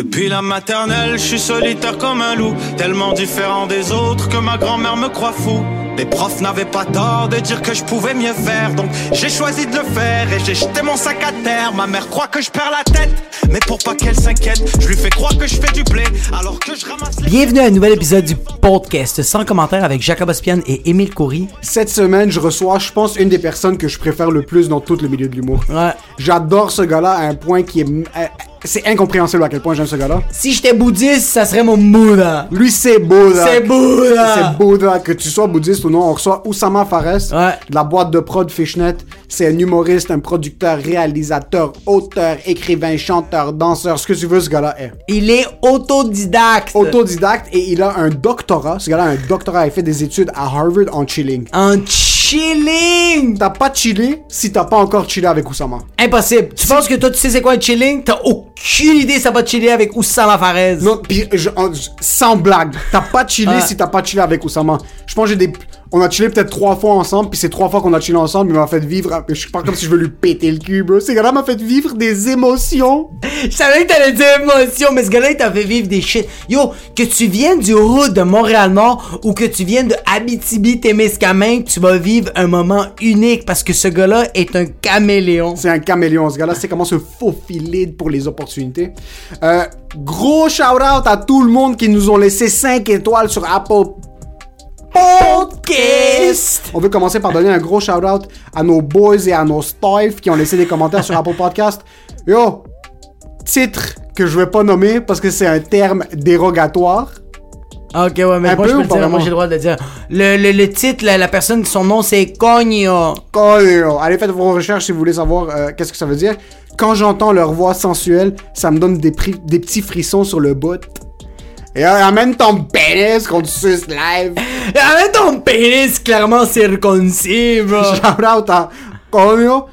Depuis la maternelle, je suis solitaire comme un loup, tellement différent des autres que ma grand-mère me croit fou. Les profs n'avaient pas tort de dire que je pouvais mieux faire, donc j'ai choisi de le faire et j'ai jeté mon sac à terre. Ma mère croit que je perds la tête, mais pour pas qu'elle s'inquiète, je lui fais croire que je fais du blé alors que je ramasse les... Bienvenue à un nouvel épisode du podcast sans commentaire avec Jacob Ospian et Émile Coury. Cette semaine, je reçois, je pense, une des personnes que je préfère le plus dans tout le milieu de l'humour. Ouais. J'adore ce gars-là à un point qui est. C'est incompréhensible à quel point j'aime ce gars-là. Si j'étais bouddhiste, ça serait mon Bouddha. Lui, c'est Bouddha. C'est Bouddha. C'est Bouddha. Que tu sois bouddhiste ou non, on reçoit Oussama Fares, Ouais. de la boîte de prod Fishnet. C'est un humoriste, un producteur, réalisateur, auteur, écrivain, chanteur, danseur, ce que tu veux, ce gars-là est. Il est autodidacte. Autodidacte et il a un doctorat. Ce gars-là a un doctorat. Il fait des études à Harvard en chilling. En chilling. T'as pas chillé si t'as pas encore chillé avec Oussama. Impossible. Tu penses que toi, tu sais c'est quoi un chilling? T'as aucune idée ça va chiller avec Oussama Fares. Non, pis je- en- sans blague, t'as pas chillé Ouais. si t'as pas chillé avec Oussama. Je pense que j'ai des. On a chillé peut-être trois fois ensemble, puis c'est trois fois qu'on a chillé ensemble, il m'a fait vivre. Je suis pas comme si je veux lui péter le cul, bro. Ce gars-là m'a fait vivre des émotions. Je savais que t'allais dire émotion, mais ce gars-là, il t'a fait vivre des shit. Yo, que tu viennes du hood de Montréal-Nord ou que tu viennes de Abitibi-Témiscamingue, tu vas vivre un moment unique parce que ce gars-là est un caméléon. C'est un caméléon, ce gars-là, c'est comment se faufiler pour les opportunités. Euh, gros shout-out à tout le monde qui nous ont laissé 5 étoiles sur Apple Podcast! On veut commencer par donner un gros shout-out à nos boys et à nos staff qui ont laissé des commentaires sur Apple Podcast. Yo, titre que je vais pas nommer parce que c'est un terme dérogatoire. Ok, ouais, mais Un moi peu je peux ou le pas dire, moi j'ai le droit de le dire. Le, le, le titre, la, la personne, son nom c'est Cogno. Coño. Allez, faites vos recherches si vous voulez savoir euh, qu'est-ce que ça veut dire. Quand j'entends leur voix sensuelle, ça me donne des, pri- des petits frissons sur le bout. Et euh, amène ton pénis qu'on te suce live. Avec ton pénis clairement circoncis, bro. Shout out à Coño.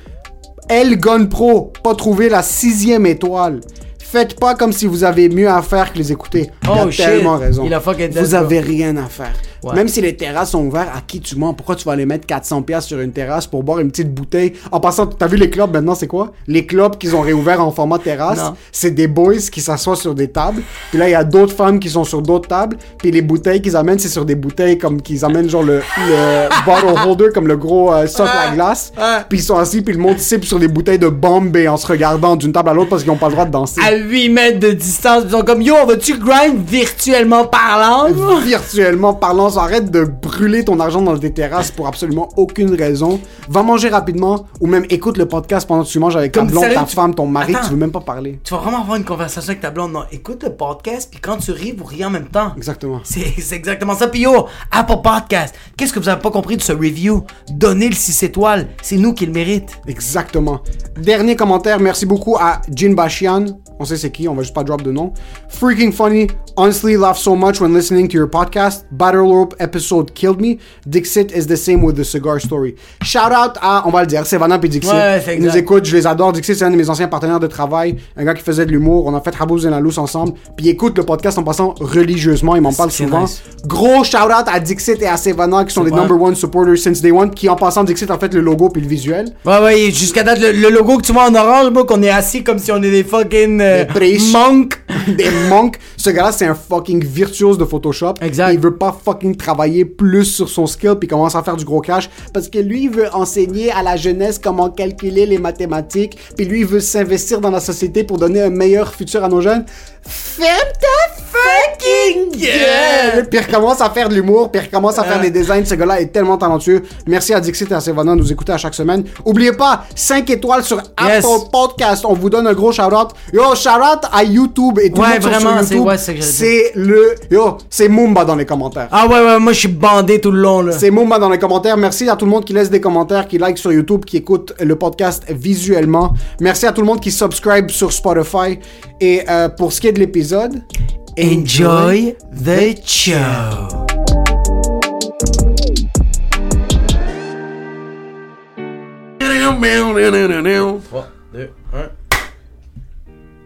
El Gun Pro, pas trouvé la sixième étoile. Faites pas comme si vous avez mieux à faire que les écouter. Il Oh, a shit. tellement raison. Il a fucking vous dead, avez rien à faire. Ouais. Même si les terrasses sont ouvertes, à qui tu mens? Pourquoi tu vas aller mettre 400 pièces sur une terrasse pour boire une petite bouteille? En passant, t'as vu les clubs maintenant, c'est quoi? Les clubs qu'ils ont réouverts en format terrasse, c'est des boys qui s'assoient sur des tables. Puis là, il y a d'autres femmes qui sont sur d'autres tables. Puis les bouteilles qu'ils amènent, c'est sur des bouteilles comme qu'ils amènent genre le, le bottle holder, comme le gros euh, socle à glace. Puis ils sont assis, puis le monde cible sur des bouteilles de Bombay en se regardant d'une table à l'autre parce qu'ils n'ont pas le droit de danser. À 8 mètres de distance, ils sont comme yo, on va-tu grind virtuellement parlant? Virtuellement parlant, arrête de brûler ton argent dans tes terrasses pour absolument aucune raison. Va manger rapidement ou même écoute le podcast pendant que tu manges avec ta Comme blonde, sérieux, ta tu- femme, ton mari, Attends. tu veux même pas parler. Tu vas vraiment avoir une conversation avec ta blonde. Non, écoute le podcast, puis quand tu ris, vous riez en même temps. Exactement. C'est c'est exactement ça. Puis yo, Apple Podcast, qu'est-ce que vous avez pas compris de ce review? Donnez le 6 étoiles, c'est nous qui le mérite. Exactement. Dernier commentaire, merci beaucoup à Jin Bashian. On sait c'est qui, on va juste pas drop de nom. Freaking funny. Honestly, laugh so much when listening to your podcast. Battle Rope episode killed me. Dixit is the same with the cigar story. Shout out à, on va le dire, Savannah puis Dixit. Ouais, c'est Ils nous écoutent, je les adore. Dixit, c'est un de mes anciens partenaires de travail. Un gars qui faisait de l'humour. On a fait Habouz et la Loose ensemble. Puis écoute le podcast en passant religieusement. Il m'en parle C'est souvent. nice. Gros shout out à Dixit et à Savannah qui sont les Ouais. number one supporters since day one. Qui en passant, Dixit a fait le logo puis le visuel. Ouais, ouais, jusqu'à date, le, le logo que tu vois en orange, moi, qu'on est assis comme si on est des fucking euh, Des monks. des monks. Ce gars-là, c'est un fucking virtuose de Photoshop. Exact. Il veut pas fucking travailler plus sur son skill puis commence à faire du gros cash parce que lui veut enseigner à la jeunesse comment calculer les mathématiques puis lui veut s'investir dans la société pour donner un meilleur futur à nos jeunes. Ferme ta fucking gueule! Puis recommence à faire de l'humour, puis recommence à faire des designs. Ce gars-là est tellement talentueux. Merci à Dixit et à Savannah de nous écouter à chaque semaine. Oubliez pas, 5 étoiles sur Yes. Apple Podcast. On vous donne un gros shout-out. Yo, shout-out à YouTube et tout Ouais, le monde sur- vraiment, sur c'est- YouTube. ouais, c'est le... Yo, c'est Mumba dans les commentaires. Ah ouais, ouais, moi je suis bandé tout le long là. C'est Mumba dans les commentaires. Merci à tout le monde qui laisse des commentaires, qui like sur YouTube, qui écoute le podcast visuellement. Merci à tout le monde qui subscribe sur Spotify. Et euh, pour ce qui est de l'épisode, Enjoy the show.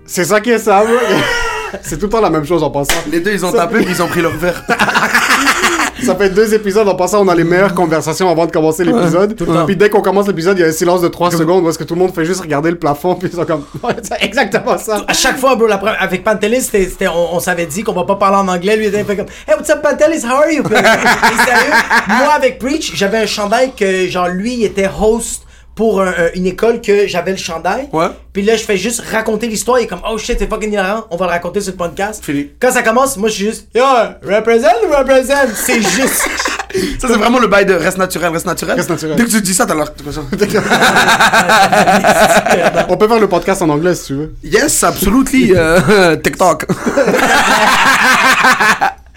c'est ça qui est ça. C'est tout le temps la même chose en passant. Les deux, ils ont tapé, puis ils ont pris leur verre. Ça fait deux épisodes en passant, on a les meilleures conversations avant de commencer l'épisode. temps. Puis dès qu'on commence l'épisode, il y a un silence de 3 secondes est-ce que tout le monde fait juste regarder le plafond, puis ils sont comme. Ouais, c'est exactement ça. À chaque fois, bro, la première- avec Pantelis, c'était, c'était- on, on s'avait dit qu'on va pas parler en anglais. Lui, il était comme Hey, what's up, Pantelis? How are you? Puis, et sérieux, moi, avec Preach, j'avais un chandail que, genre, lui, il était host pour un- un- une école que j'avais le chandail. Ouais. Puis là, je fais juste raconter l'histoire. Il est comme, oh shit, c'est fucking hilarant. On va le raconter sur le podcast. Fini. Quand ça commence, moi, je suis juste, yo, represent ou represent? C'est juste. Ça, c'est vraiment le bail de reste naturel, reste naturel. Reste naturel. Dès que tu dis ça, t'as l'air. On peut faire le podcast en anglais si tu veux. Yes, absolutely. euh, TikTok.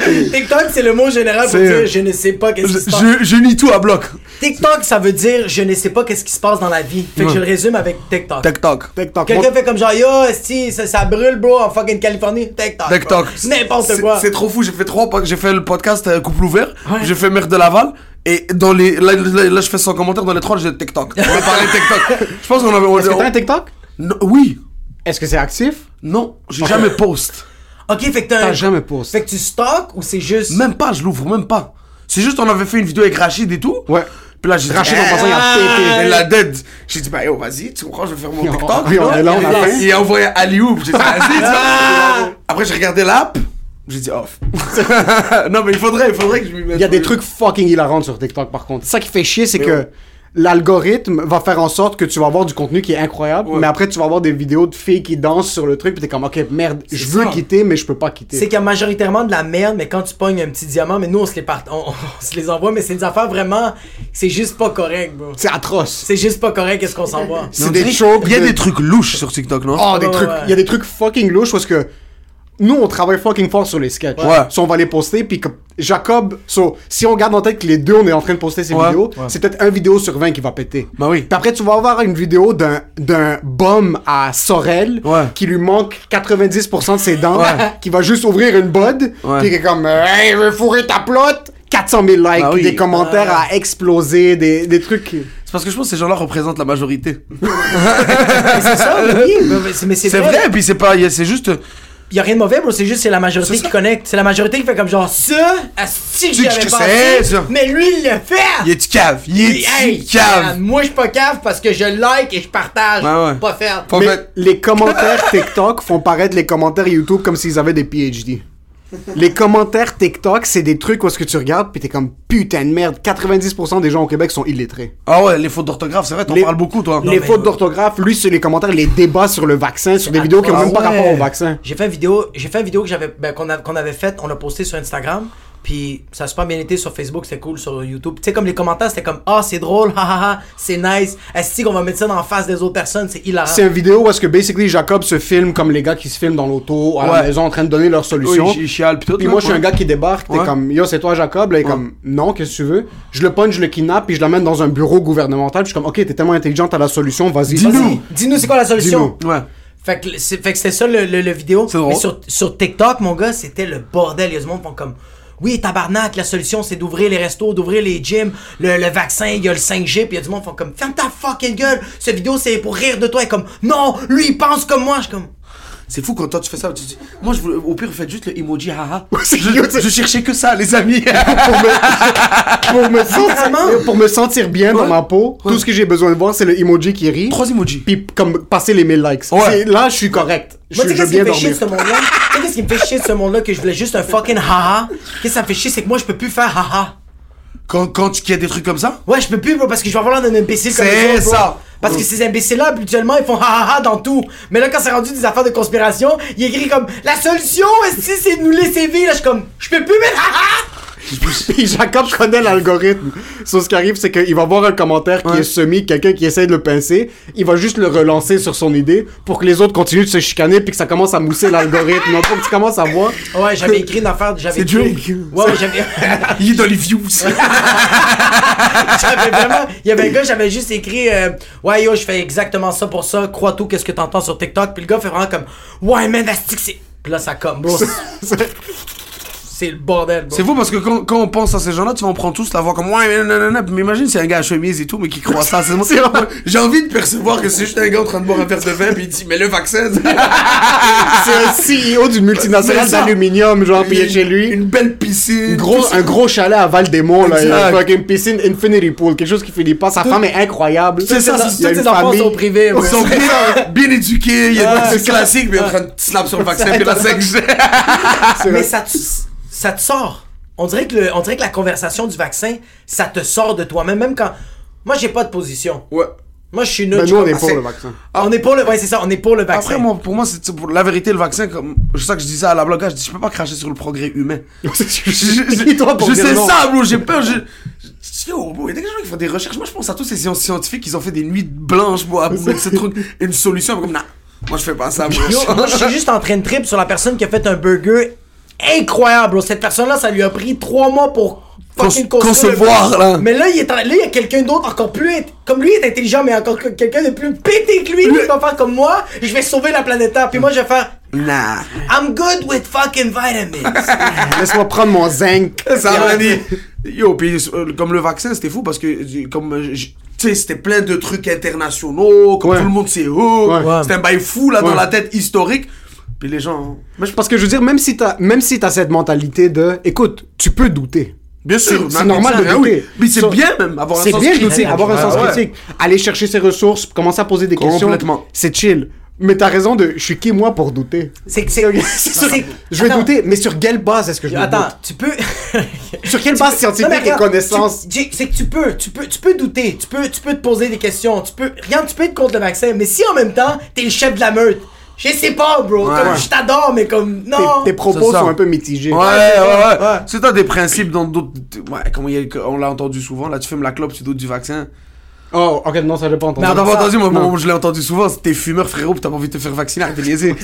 TikTok, c'est le mot général pour dire je ne sais pas qu'est-ce qui se passe. Je, je nie tout à bloc. TikTok, ça veut dire je ne sais pas qu'est-ce qui se passe dans la vie. Fait que je le résume avec TikTok. TikTok. TikTok. Quelqu'un fait comme genre yo, esti, ça, ça brûle bro en fucking Californie. TikTok. TikTok. N'importe C'est- quoi. C'est trop fou. J'ai fait trois. J'ai fait le podcast euh, Couple ouvert. Ouais. J'ai fait Mère de Laval. Et dans les. Là, là, là, je fais son commentaire dans les trois, j'ai TikTok. On va parler TikTok. Je pense qu'on avait. on- Est-ce que t'as un TikTok? Oui. Est-ce que c'est actif? Non, j'ai jamais post. Ok, fait que t'as jamais posté. Fait que tu stocks ou c'est juste. Même pas, je l'ouvre même pas. C'est juste, on avait fait une vidéo avec Rachid et tout. Ouais. Puis là, j'ai dit, Rachid, en passant, il a pété. Elle la dead. J'ai dit, bah yo, vas-y, tu comprends, je vais faire mon TikTok. oui, on est là, on a Et- fait. Il a envoyé Aliou. J'ai dit, vas-y, tu vois. Après, j'ai regardé l'app. J'ai dit, off. non, mais il faudrait, il faudrait que je m'y mette. Il y a des trucs fucking hilarants sur TikTok par contre. Ça qui fait chier, c'est que l'algorithme va faire en sorte que tu vas avoir du contenu qui est incroyable, Ouais. mais après tu vas avoir des vidéos de filles qui dansent sur le truc, puis t'es comme, ok, merde, je veux ça. quitter, mais je peux pas quitter. C'est qu'il y a majoritairement de la merde, mais quand tu pognes un petit diamant, mais nous on se les, part... on, on se les envoie, mais c'est des affaires vraiment. C'est juste pas correct, bro. C'est atroce. C'est juste pas correct, qu'est-ce qu'on s'envoie. C'est des. Il y a de- des trucs louches sur TikTok, non? Oh, des Ouais, trucs. ouais. Il y a des trucs fucking louches parce que nous, on travaille fucking fort sur les sketchs. Ouais. So, on va les poster, puis comme Jacob, so, si on garde en tête que les deux, on est en train de poster ces Ouais. vidéos, c'est peut-être un vidéo sur 20 qui va péter. Bah oui. Puis après, tu vas avoir une vidéo d'un, d'un bum à Sorel Ouais. qui lui manque 90% de ses dents, Ouais. qui va juste ouvrir une bod, Ouais. puis qui est comme Hey, je veux fourrer ta plotte 400 000 likes, Bah oui. des commentaires à exploser, des, des trucs. C'est parce que je pense que ces gens-là représentent la majorité. Mais c'est ça, mais oui, mais c'est- mais c'est C'est vrai, et puis c'est pas. C'est juste. Y a rien de mauvais, bro, c'est juste c'est la majorité qui connecte. C'est la majorité qui fait comme genre ça, si Tu- j'avais ça. mais lui il le fait. Il est cave? Il est Hey, cave? man, moi je suis pas cave parce que je like et je partage. Ouais, ouais. Pas faire. Mais les commentaires TikTok font paraître les commentaires YouTube comme s'ils avaient des PhD. Les commentaires TikTok, c'est des trucs où est-ce que tu regardes puis t'es comme putain de merde. 90% des gens au Québec sont illettrés. Ah ouais, les fautes d'orthographe, c'est vrai, t'en Les- parles beaucoup, toi. les mais- fautes d'orthographe, lui sur les commentaires, les débats sur le vaccin, sur des vidéos qui ont Ah même pas ouais. rapport au vaccin. J'ai fait une vidéo, j'ai fait une vidéo que j'avais ben, qu'on a- qu'on avait faite, on l'a posté sur Instagram, puis ça a super bien été sur Facebook, c'était cool sur YouTube. Tu sais comme les commentaires, c'était comme ah, c'est drôle, hahaha, c'est nice. Est-ce qu'on va mettre ça dans la face des autres personnes, c'est hilarant. C'est une vidéo où est-ce que basically Jacob se filme comme les gars qui se filment dans l'auto à la Ouais. maison en train de donner leur solution. Oui, chiale, pis tout. Puis là, moi, je suis un gars qui débarque, t'es Ouais. comme, yo, c'est toi, Jacob? Là, il est comme, non, qu'est-ce que tu veux? Je le punch, je le kidnappe, puis je l'amène dans un bureau gouvernemental. Puis je suis comme, ok, t'es tellement intelligent, t'as la solution, vas-y. Dis-nous. vas-y. Dis-nous c'est quoi la solution? Ouais. Fait que c'est- fait que c'était ça le, le, le vidéo. C'est drôle. Mais sur, sur TikTok, mon gars, c'était le bordel. Il y a du monde comme Oui, tabarnak, la solution c'est d'ouvrir les restos, d'ouvrir les gyms, le, vaccin, il y a le 5G, puis il y a du monde qui font comme Ferme ta fucking gueule, cette vidéo c'est pour rire de toi. Et comme Non, lui il pense comme moi. Je suis comme C'est fou quand toi tu fais ça. tu dis, moi, je voulais- au pire, faites juste le emoji haha. je, cherchais que ça, les amis. pour, me sentir, pour me sentir bien dans ma peau, tout ce que j'ai besoin de voir, c'est le emoji qui rit. Trois emojis. Puis comme passer les 1000 likes. Ouais. Là, je suis correct. Je, Moi, tu sais, je qu'est-ce qui viens me fait chier de dormir. ce monde-là? Tu sais, qu'est-ce qui me fait chier de ce monde-là que je voulais juste un fucking haha? Qu'est-ce que ça me fait chier, c'est que moi, je peux plus faire haha. Quand, quand tu qu'il y a des trucs comme ça Ouais, je peux plus, bro, parce que je vais avoir l'air d'un imbécile comme C'est les autres, bro. ça. Parce que ces imbéciles-là, habituellement, ils font ha ha ha dans tout. Mais là, quand c'est rendu des affaires de conspiration, il écrit comme La solution, est-ce c'est de nous laisser vivre? Là, je suis comme Je peux plus mettre ha ha! Puis Jacob connaît l'algorithme. So, ce qui arrive, c'est qu'il va voir un commentaire qui Ouais. est semi, quelqu'un qui essaie de le pincer. Il va juste le relancer sur son idée pour que les autres continuent de se chicaner puis que ça commence à mousser l'algorithme. Donc, pour que tu commences à voir. Ouais, j'avais écrit une affaire. J'avais C'est Drake. Ouais, ouais, j'avais. Il est dans les views. j'avais vraiment. Il y avait un gars, j'avais juste écrit euh, Ouais, yo, je fais exactement ça pour ça. Crois tout, qu'est-ce que t'entends sur TikTok? Puis le gars fait vraiment comme Ouais, man, that's c'est. Puis là, ça comme, bro. C'est le bordel, bro. C'est fou parce que quand, quand on pense à ces gens-là, tu vas en prendre tous la voix comme ouais, mais nanana. Mais imagine c'est un gars à chemise et tout, mais qui croit ça. C'est moi. J'ai envie de percevoir que c'est juste un gars en train de boire un verre de vin, puis il dit mais le vaccin. C'est un CEO d'une multinationale C'est ça. d'aluminium, genre, est chez lui. Une belle piscine. Gros, ça. un gros chalet à Val-des-Monts, là. Il y a Exact. fucking piscine Infinity Pool, quelque chose qui finit pas. Sa femme est incroyable. C'est ça, c'est- Il y a tous une tes enfants sont privés. Ils sont bien, bien éduqués, il y a des c'est trucs classiques, mais en train de snap sur le vaccin, puis la 5G. C'est Mais vrai. ça ça te sort. On dirait, que le, on dirait que la conversation du vaccin, ça te sort de toi-même. Même quand. Moi, j'ai pas de position. Ouais. Moi, je suis neutre. Ben, je nous, on est comme- pour le vaccin. On est pour le. Ouais, c'est ça, on est pour le vaccin. Après, moi, pour moi, c'est pour la vérité, le vaccin, comme. C'est ça que je disais à la blogage, je dis, je peux pas cracher sur le progrès humain. Je, je- je- Dis pour je sais ça, bro, j'ai peur. Je, je- yo, bro, il y a des gens qui font des recherches. Moi, je pense à tous ces scientifiques qui ont fait des nuits blanches, bro, à mettre ce truc, une solution. Comme, nah, moi, je fais pas ça, bro. Yo, moi, je suis juste en train de trip sur la personne qui a fait un burger incroyable, bro. Cette personne-là, ça lui a pris trois mois pour fucking construire le concevoir, là. Mais là, il, est en- là, il y a quelqu'un d'autre encore plus. int- Comme lui, il est intelligent, mais encore que- quelqu'un de plus pété que lui qui va faire comme moi. Je vais sauver la planète Terre. Puis moi, je vais faire Nah. I'm good with fucking vitamins. Laisse-moi prendre mon zinc. Ça m'a dit. Yo, puis euh, comme le vaccin, c'était fou parce que, euh, comme, euh, tu sais, c'était plein de trucs internationaux, comme Ouais. tout le monde sait hook. Ouais. C'était un bail fou, là, dans la tête historique. Puis les gens. Mais je- Parce que je veux dire, même si t'as, même si t'as cette mentalité de, écoute, tu peux douter. Bien sûr, C'est- c'est normal de Ah douter. oui. Puis c'est bien même, avoir un C'est sens bien de critique. douter, avoir un sens Ah ouais. critique. Aller chercher ses ressources, commencer à poser des questions. Complètement. C'est chill. Mais t'as raison de, je suis qui moi pour douter? C'est que c'est. c'est- Je vais Attends. douter, mais sur quelle base est-ce que je Attends, doute? tu peux. Sur quelle Tu base peux- scientifique Non, mais et connaissance? C'est que tu peux, tu peux, tu peux douter, tu peux, tu peux te poser des questions, tu peux, regarde, tu peux être contre le vaccin, mais si en même temps t'es le chef de la meute, je sais pas, bro, Ouais. comme je t'adore, mais comme Tes, non. tes propos sont un peu mitigés. Ouais, ouais, ouais. ouais. C'est t'as des principes dans d'autres. Ouais, comme on l'a entendu souvent, là, tu fumes la clope, tu doutes du vaccin. Oh, ok, non, ça j'ai pas entendu. Non, t'as pas entendu, moi, moi, je l'ai entendu souvent, t'es fumeur, frérot, t'as pas envie de te faire vacciner, arrête de niaiser.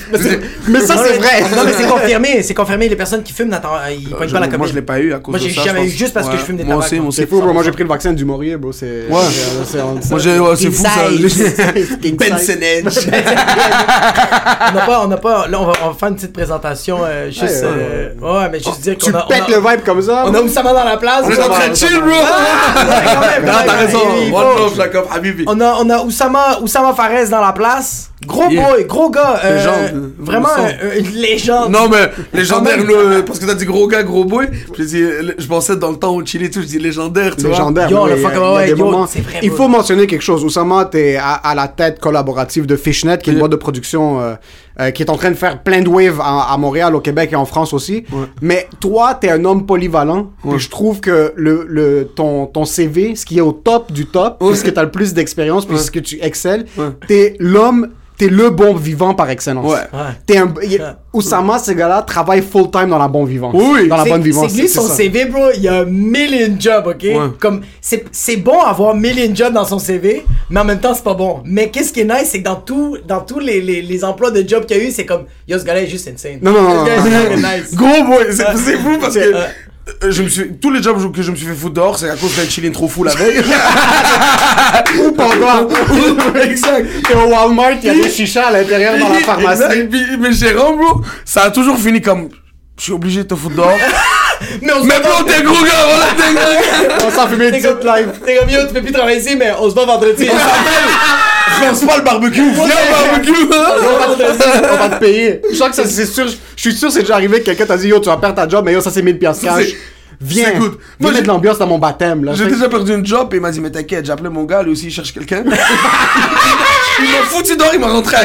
Mais ça, c'est vrai. Non mais c'est confirmé, c'est confirmé, les personnes qui fument, ils pognent Je- pas la moi, COVID. je l'ai pas eu à cause Moi, de j'ai ça. jamais je eu pense. juste parce que je fume des Moi tabacs, moi. moi. C'est fou. Moi, j'ai pris le vaccin du Maurier, bro. C'est. Ouais. c'est- c'est- Moi, j'ai, c'est fou ça. Ben size. Edge. on n'a pas, on n'a pas, là on va, faire une petite présentation, euh, juste, Ouais, euh, mais juste dire Tu qu'on a, pètes le vibe comme ça. on a Oussama dans la place. On est en train de chill, bro. Ah, Non, t'as raison. On a, on a Oussama, Oussama Fares dans la place. Gros Yeah. boy, gros gars. euh, Légende. Vraiment une légende. Non, mais légendaire, le- parce que t'as dit gros gars, gros boy. Je dis, je pensais dans le temps où chillait et tout, je dis légendaire, tu vois. Légendaire. Yo, oui, le il fuck, ouais, yo, moments- vrai, faut mentionner quelque chose. Oussama, t'es à, à la tête collaborative de Fishnet, qui est une boîte de production euh, euh, qui est en train de faire plein de waves à, à Montréal, au Québec et en France aussi. Mais toi, t'es un homme polyvalent. Et je trouve que le, le, ton, ton CV, ce qui est au top du top, puisque t'as le plus d'expérience, puisque tu excelles, Ouais. t'es l'homme, t'es le bon vivant par excellence. Ouais. Ouais. T'es un, Oussama, ce gars-là, travaille full-time dans la bonne vivance. Oui, Dans la bonne vivance. C'est lui, son ça. CV, bro, il y a un million jobs, ok? Comme, c'est c'est bon avoir million jobs dans son CV, mais en même temps, c'est pas bon. Mais qu'est-ce qui est nice, c'est que dans, tout, dans tous les, les, les emplois de job qu'il y a eu, c'est comme, yo, ce gars-là est juste insane. Non, non, non, nice. Gros boy, c'est fou parce que euh, je me suis, tous les jobs que je me suis fait foutre dehors, c'est à cause d'un chilling trop fou la veille. Ou pendant. exact. T'es au Walmart, il y a des chichas à l'intérieur dans la pharmacie. Exact. Mes gérants, bro, ça a toujours fini comme, je suis obligé de te foutre dehors. Mais on se mais voit bro, t'es un gros gars, voilà, t'es un gros gars. On s'en fume une T'es comme, petite live. t'es comme, yo, tu peux plus travailler ici, mais on se voit vendredi. Lance pas le barbecue, viens au barbecue. on va te payer. Je sens que ça, c'est sûr. Je suis sûr que c'est déjà arrivé que quelqu'un t'a dit yo, tu vas perdre ta job, mais yo, ça c'est 1000 piastres cash. Viens. Viens Moi, mettre j'ai- de l'ambiance dans mon baptême, là. J'ai déjà perdu une job et il m'a dit mais t'inquiète, j'ai appelé mon gars, lui aussi il cherche quelqu'un. il m'a foutu dehors, il m'a rentré.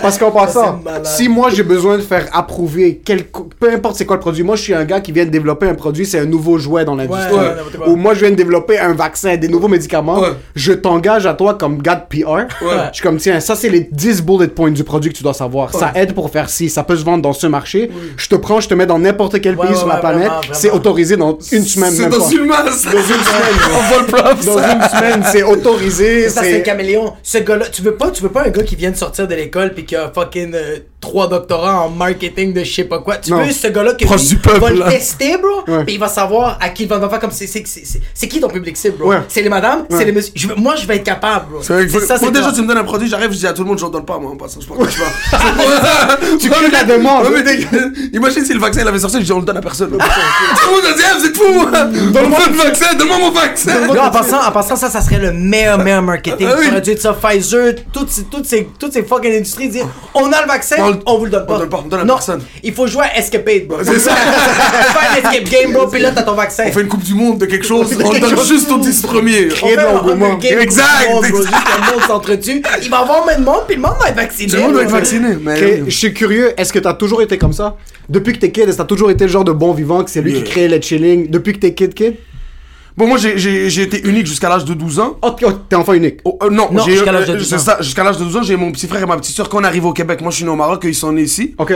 Parce qu'en passant, si moi j'ai besoin de faire approuver, quel, peu importe c'est quoi le produit, moi je suis un gars qui vient de développer un produit, c'est un nouveau jouet dans l'industrie. Ouais, ouais. Ou moi je viens de développer un vaccin, des nouveaux médicaments, Ouais. je t'engage à toi comme gars de PR. Je suis comme, tiens, ça c'est les 10 bullet points du produit que tu dois savoir. Ça aide pour faire ci, ça peut se vendre dans ce marché. Je te prends, je te mets dans n'importe quel Ouais, pays ouais, sur la ouais, planète. C'est autorisé dans une semaine. C'est même dans pas. une masse. Dans une semaine. On vole prof. Dans une semaine, c'est autorisé. C'est caméléon. Ce gars-là, tu veux pas, tu veux pas un gars qui vient de sortir de l'école pis qui a fucking euh, trois doctorats en marketing de je sais pas quoi. Tu Non. veux ce gars-là qui va le tester, bro, Ouais. pis il va savoir à qui il va, faire comme c'est c'est c'est- c'est- c'est qui ton public cible, bro? Ouais. C'est les madames, Ouais. c'est les messieurs. Je veux- moi, je vais être capable, bro. C'est que C'est ça, moi, c'est déjà, toi. tu me donnes un produit, j'arrive, je dis à tout le monde, je donne pas, moi, en passant, je partage pas. Tu crées la demande. Imagine si le vaccin il avait sorti, je dis, on le donne à personne. Tout le monde a dit, vous êtes fous, Donne-moi le vaccin, donne-moi mon vaccin. En passant, ça, ça serait le meilleur, meilleur marketing. Ah oui. Tu aurais dû être ça, Pfizer, toutes, ces- toutes, ces, toutes ces fucking industries dire on a le vaccin, On on, vous le donne pas. on donne pas, on donne à non, personne. il faut jouer à Escapade, bro. C'est ça. Faire un escape game, bro, pis là, t'as ton vaccin. On fait une coupe du monde de quelque chose, on le donne juste aux 10 premiers. On Créer de l'engouement. Exact, monde, bro, exact. juste le monde s'entretue. Il va y avoir moins de monde, puis le monde va être vacciné. Tout le monde doit être vacciné. Mais je suis curieux, est-ce que t'as toujours été comme ça? Depuis que t'es kid, est-ce que t'as toujours été le genre de bon vivant, que c'est lui Yeah. qui crée le chilling? Depuis que t'es kid, kid? Bon, moi, j'ai- été unique jusqu'à l'âge de 12 ans. Oh, oh, t'es enfant unique. Oh, euh, non, Non, j'ai- jusqu'à l'âge de euh, 12 c'est ans. ça, jusqu'à l'âge de 12 ans, j'ai mon petit frère et ma petite soeur quand on arrive au Québec. Moi, je suis né au Maroc, ils sont nés ici. Ok.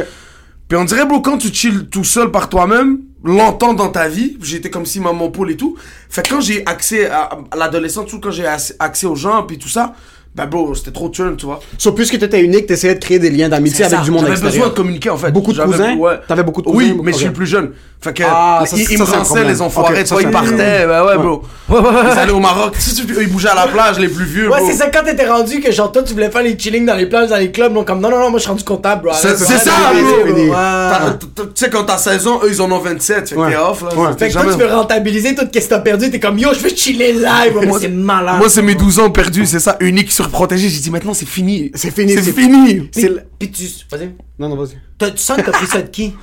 Puis on dirait, bro, quand tu chill tout seul par toi-même, longtemps dans ta vie, j'étais comme si maman poule et tout. Fait que quand j'ai accès à, à l'adolescence, tout quand j'ai ac- accès aux gens, puis tout ça, bah, bro, c'était trop turn, tu vois. Sauf puisque t'étais unique, t'essayais de créer des liens d'amitié avec ça, du monde J'avais besoin extérieur. de communiquer, en fait. Beaucoup de cousins? Ouais. T'avais beaucoup de Oui, cousins mais je suis le plus jeune. Fait que, Ah, ça, ils, ça, me problème. les enfoirés, Ok, tu ça, vois, c'est ils partaient, bah ouais, bro. Ils allaient au Maroc, ils bougeaient à la plage, les plus vieux, Ouais, c'est ça, quand t'étais rendu que genre toi tu voulais faire les chillings dans les plages, dans les clubs, donc comme non, non, non, moi je suis rendu comptable, bro. C'est ça, bro. Tu sais, quand t'as 16 ans, eux, ils en ont 27. Fait que t'es off, là. Fait que toi, tu veux rentabiliser tout ce que t'as perdu, t'es comme yo, je veux chiller live. Moi, c'est malade. Moi, c'est mes 12 ans perdus, c'est ça, unique, surprotégé. J'ai dit, maintenant, c'est fini. C'est fini, C'est fini. Puis, c'est le- puis tu. Vas-y. Non, non, vas-y. T'as- Tu sens que t'as pris ça de qui?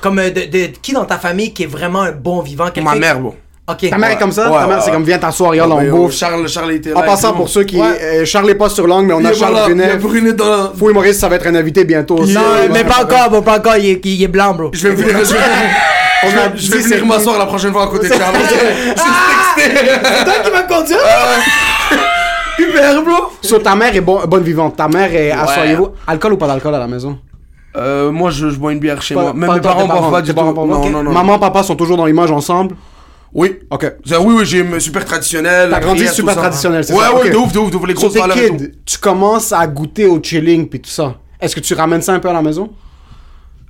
Comme euh, de, de, de qui dans ta famille qui est vraiment un bon vivant? Ma mère, bon. Ok. Ta mère est comme ça? Ouais, Ta mère, ouais, c'est comme viens t'asseoir, regarde, on bouffe. Charles, Charles était là. En passant, pour ceux qui. Ouais. euh, Charles est pas sur langue, mais on Il a Charles il Brunet. Brunet dans la- Fou humoriste, ça va être un invité bientôt. Non, Ça, mais pas encore, bro, pas encore, il est, il est blanc, bro. Je vais venir, je vais, On je a vais- je vais venir m'asseoir la prochaine fois à côté de Charles. C'est toi qui vas conduire Super, bro. So, ta mère est bon- bonne vivante. Ta mère est. Assoyez-vous. Alcool ou pas d'alcool à la maison? Euh, moi, je, je bois une bière chez Pas- moi. Même pas mes parents boivent pas du parents. Non, Ok. non, non. Maman, papa sont toujours dans l'image ensemble? Oui. Ok. C'est- Oui, oui, j'ai une super traditionnelle. T'as la grandi prière, super traditionnel, c'est ouais, ça? Ouais, Ok. de ouf, de ouf, de ouf. Les grosses tes valeurs et tout. kids, tu commences à goûter au chilling puis tout ça. Est-ce que tu ramènes ça un peu à la maison?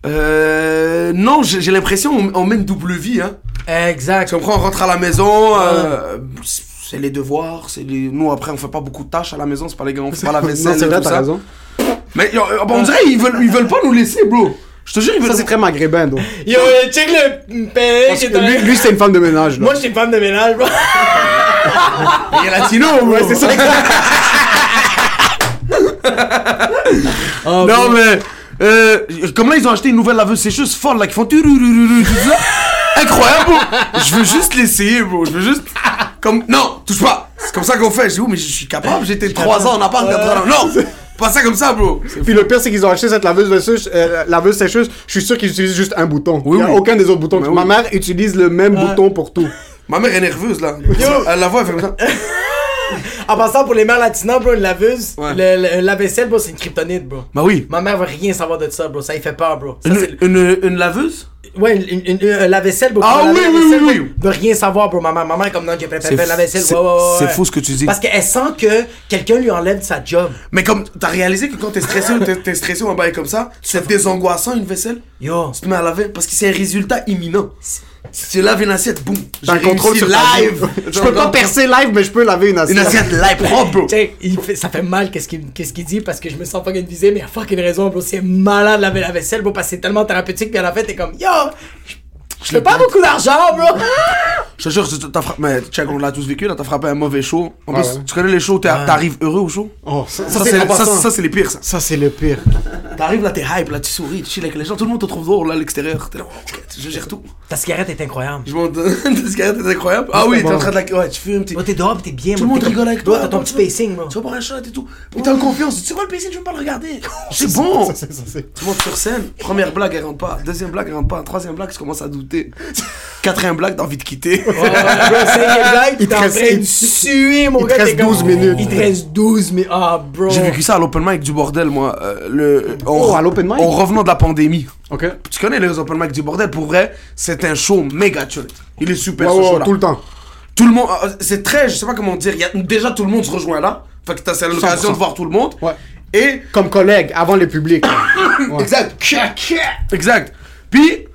Euh. Non, j'ai l'impression on, on mène double vie, hein. Exact. Tu comprends, on rentre à la maison, euh, c'est les devoirs, c'est les... Nous, après, on fait pas beaucoup de tâches à la maison, c'est pas les gars, on fait pas la vaisselle Non, c'est et vrai, tout t'as ça. raison. Mais yo, euh, on dirait, ils veulent, ils veulent pas nous laisser, bro. Je te jure, ils veulent... Ça, c'est très maghrébin, donc. Yo, euh, check le père Parce qui que est dans- lui, lui, c'est une femme de ménage, là. Moi, je suis femme de ménage, bro. Il est latino, bro. c'est ça. Oh, Non, mais... Euh, comme là, ils ont acheté une nouvelle laveuse sécheuse folle, là, qui font... tururururu, tout ça. Incroyable, bro. Je veux juste l'essayer, bro. Je veux juste... Comme... Non, touche pas. C'est comme ça qu'on fait. Je dis, oh, mais je suis capable. J'étais 3 ans en appart, 4 ans. Non, pas ça comme ça, bro. Puis le pire, c'est qu'ils ont acheté cette laveuse sécheuse, euh, laveuse sécheuse. Je suis sûr qu'ils utilisent juste un bouton. Oui, Il y a oui. aucun des autres boutons. Ma mère utilise le même bouton pour tout. Ma mère est nerveuse, là. Elle la voit, elle fait comme ça. En passant pour les mères latinas, bro, une laveuse, Ouais. le, le- la vaisselle, bro, c'est une kryptonite, bro. Bah oui. Ma mère veut rien savoir de ça, bro. Ça, il fait peur, bro. Ça, Une, c'est- une, une laveuse? Ouais, une, une, une- un lave-vaisselle, bro. Ah oui, oui, oui, oui. veut rien savoir, bro. Ma mère, ma mère est comme non, j'ai préféré faire la vaisselle. c'est- Ouais, ouais, ouais, c'est ouais. fou ce que tu dis. Parce qu'elle sent que quelqu'un lui enlève sa job. Mais comme, t'as réalisé que quand t'es stressé ou t'es, t'es stressé ou un bail comme ça, c'est désangoissant une vaisselle? Yo. Tu te mets à laver parce que c'est un résultat imminent. Si tu laves une assiette, boum. J'ai contrôle sur live. Je peux pas percer live, mais je peux laver une assiette. Une assiette live propre, bro. Il fait, ça fait mal qu'est-ce qu'il dit parce que je me sens fucking visé, mais il a fucking raison, bro. C'est malade de laver la vaisselle, bro, parce que c'est tellement thérapeutique. Puis à la fin, t'es comme, yo, J'ai pas beaucoup d'argent, bro. Je te jure, tu- t'as frappé. Mais check, on l'a tous vécu, là, t'as frappé un mauvais show. En plus, ouais. tu connais les shows, t'arrives heureux au show? Oh, ça, Ça, ça, c'est les pires, ça. Ça, c'est le pire. T'arrives là, t'es hype, là, tu souris, tu chill avec les gens, tout le monde te trouve drôle là à l'extérieur. T'es là, oh, je gère tout. Ta cigarette est incroyable. Je monte. Ta cigarette est incroyable. Ah oui, t'es en train de la. Ouais, tu fumes, t'es. Bro, t'es dehors, t'es bien. Tout le monde rigole avec toi. T'as ton petit tu pacing, bro. Tu vas boire un shot et tout. Mais t'es en confiance. Tu vois le pacing, je veux pas le regarder. C'est bon. Tu montes sur scène, première blague, elle rentre pas. Deuxième blague, elle rentre pas. Troisième blague, je commence à douter. Quatrième blague, t'as envie de quitter. Bro, cinquième blague, Il te t'es en train de il- suer, mon il te gars. reste t'es comme- 12 minutes. Il te reste 12 minutes. Ah, bro. J'ai vécu ça à l'open mic du bordel, moi. Euh, le, Oh, à l'open mic? En revenant de la pandémie. Ok. Tu connais les open mic du bordel, pour vrai, c'est un show méga chill. Il est super Ouais, ce ouais, show-là. tout le temps. Tout le monde, euh, c'est très, je sais pas comment dire, il y a, déjà tout le monde se rejoint là. Fait que t'as c'est l'occasion 100%. de voir tout le monde. Ouais. Et, Comme collègue, avant le public. Ouais. exact, exact. Puis,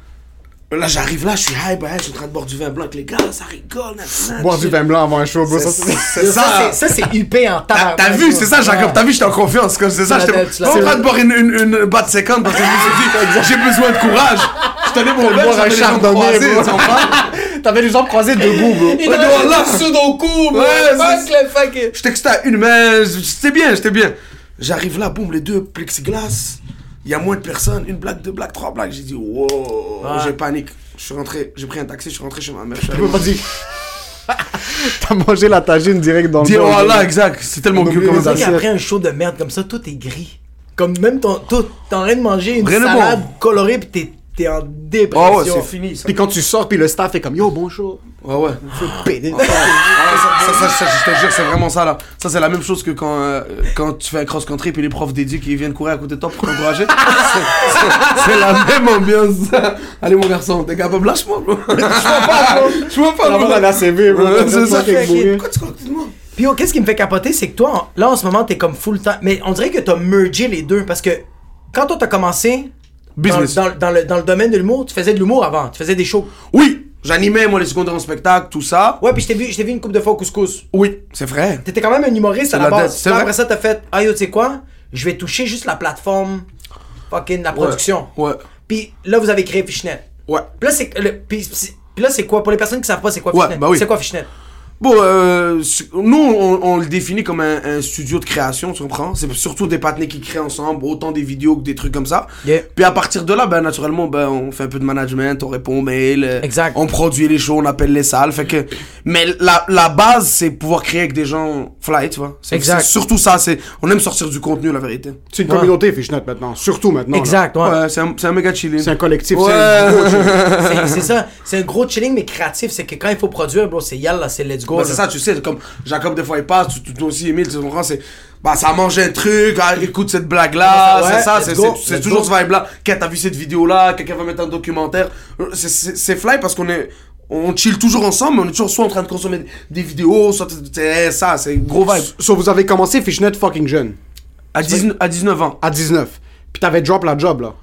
là j'arrive là, je suis hype, ouais, je suis en train de boire du vin blanc avec les gars, ça rigole, nanana, Boire du vin blanc avant un show, bro. Ça, c'est- ça. Ça, c'est- huppé en T'as vu, c'est ça, Jacob. T'as vu, j'étais en confiance. comme C'est ça, j'étais pas en train de boire une, une, une batte seconde parce que je me suis dit, j'ai besoin de courage. Je tenais mon verre, boire un j'avais les jambes croisées, bro. tu comprends? T'avais les jambes croisées debout, bro. Il te voilà. reste du sudoku, bro. Fuck fuck. Je textais à une main, j'étais bien, j'étais bien. J'arrive là, boum, les deux plexiglas. Il y a moins de personnes, une blague, deux blagues, trois blagues. J'ai dit, wow, j'ai panique. Je suis rentré, j'ai pris un taxi, je suis rentré chez ma mère. Je suis Tu allé peux pas dire. T'as mangé la tagine direct dans le bol. voilà, exact. C'est tellement oublie comme ça. Qu'après un show de merde comme ça, tout est gris. Comme même ton. Tout, t'es en train de manger une Rien de bon. salade colorée pis t'es, t'es en Oh dépression. ouais, c'est fini ça. Puis quand tu sors, puis le staff est comme Yo, bon show. Ouais, ouais. Pédé. Ah, ça, ça, ça, ça, je te jure, c'est vraiment ça là. Ça, c'est la même chose que quand, euh, quand tu fais un cross-country puis les profs d'éduc qui viennent courir à côté de toi pour t'encourager. C'est- la même ambiance. Allez, mon garçon, t'es capable, lâche-moi, bro. Je vois pas, bro. Je vois pas, La bro. la CV, bro. Ouais, c'est ça. Pourquoi tu moi Puis oh, qu'est-ce qui me fait capoter, c'est que toi, en- là en ce moment, t'es comme full time. Mais on dirait que t'as mergé les deux parce que quand toi t'as commencé Business. dans- dans le, dans le domaine de l'humour, tu faisais de l'humour avant, tu faisais des shows. Oui, j'animais, moi, les secondaires en spectacle, tout ça. Ouais, puis je t'ai vu, je vu une coupe de fois au couscous. Oui, c'est vrai. T'étais quand même un humoriste à la la base. Puis vrai. après ça, t'as fait, ah yo, tu sais quoi, je vais toucher juste la plateforme, fucking la production. Ouais. Puis là, vous avez créé Fishnet. Ouais. Puis là, c'est puis là, c'est quoi? Pour les personnes qui savent pas, c'est quoi Ouais, Fishnet bah oui. C'est quoi Fishnet Bon, euh, nous, on, on le définit comme un, un studio de création, tu comprends? C'est surtout des partenaires qui créent ensemble, autant des vidéos que des trucs comme ça. Yeah. Puis à partir de là, ben, naturellement, ben, on fait un peu de management, on répond aux mails, euh, Exact. on produit les shows, on appelle les salles. Fait que, mais la, la base, c'est pouvoir créer avec des gens fly, tu vois? C'est Exact. c'est surtout ça, c'est, on aime sortir du contenu, la vérité. C'est une Ouais. communauté, Fishnet, maintenant. Surtout maintenant. là. Exact, ouais. Ouais, c'est un, c'est un méga chilling. C'est un collectif. Ouais. c'est un gros chilling. C'est- c'est ça, c'est un gros chilling mais créatif. C'est que quand il faut produire, bro, c'est yalla, c'est let's go. Bah, c'est ça, tu sais, comme Jacob, des fois, il passe, tu, tu- toi aussi, Emile, tu comprends, c'est. Bah, ça mange un truc, ah, écoute cette blague-là, Ouais, c'est ça, c'est c'est- toujours ce vibe-là. Quand t'as vu cette vidéo-là, quelqu'un va mettre un documentaire. C'est fly parce qu'on est. On chill toujours ensemble, mais on est toujours soit en train de consommer des vidéos, soit. C'est ça, c'est gros vibe. So, vous avez commencé Fishnet fucking jeune. À, 19, à 19 ans. À 19. Puis t'avais drop la job, là.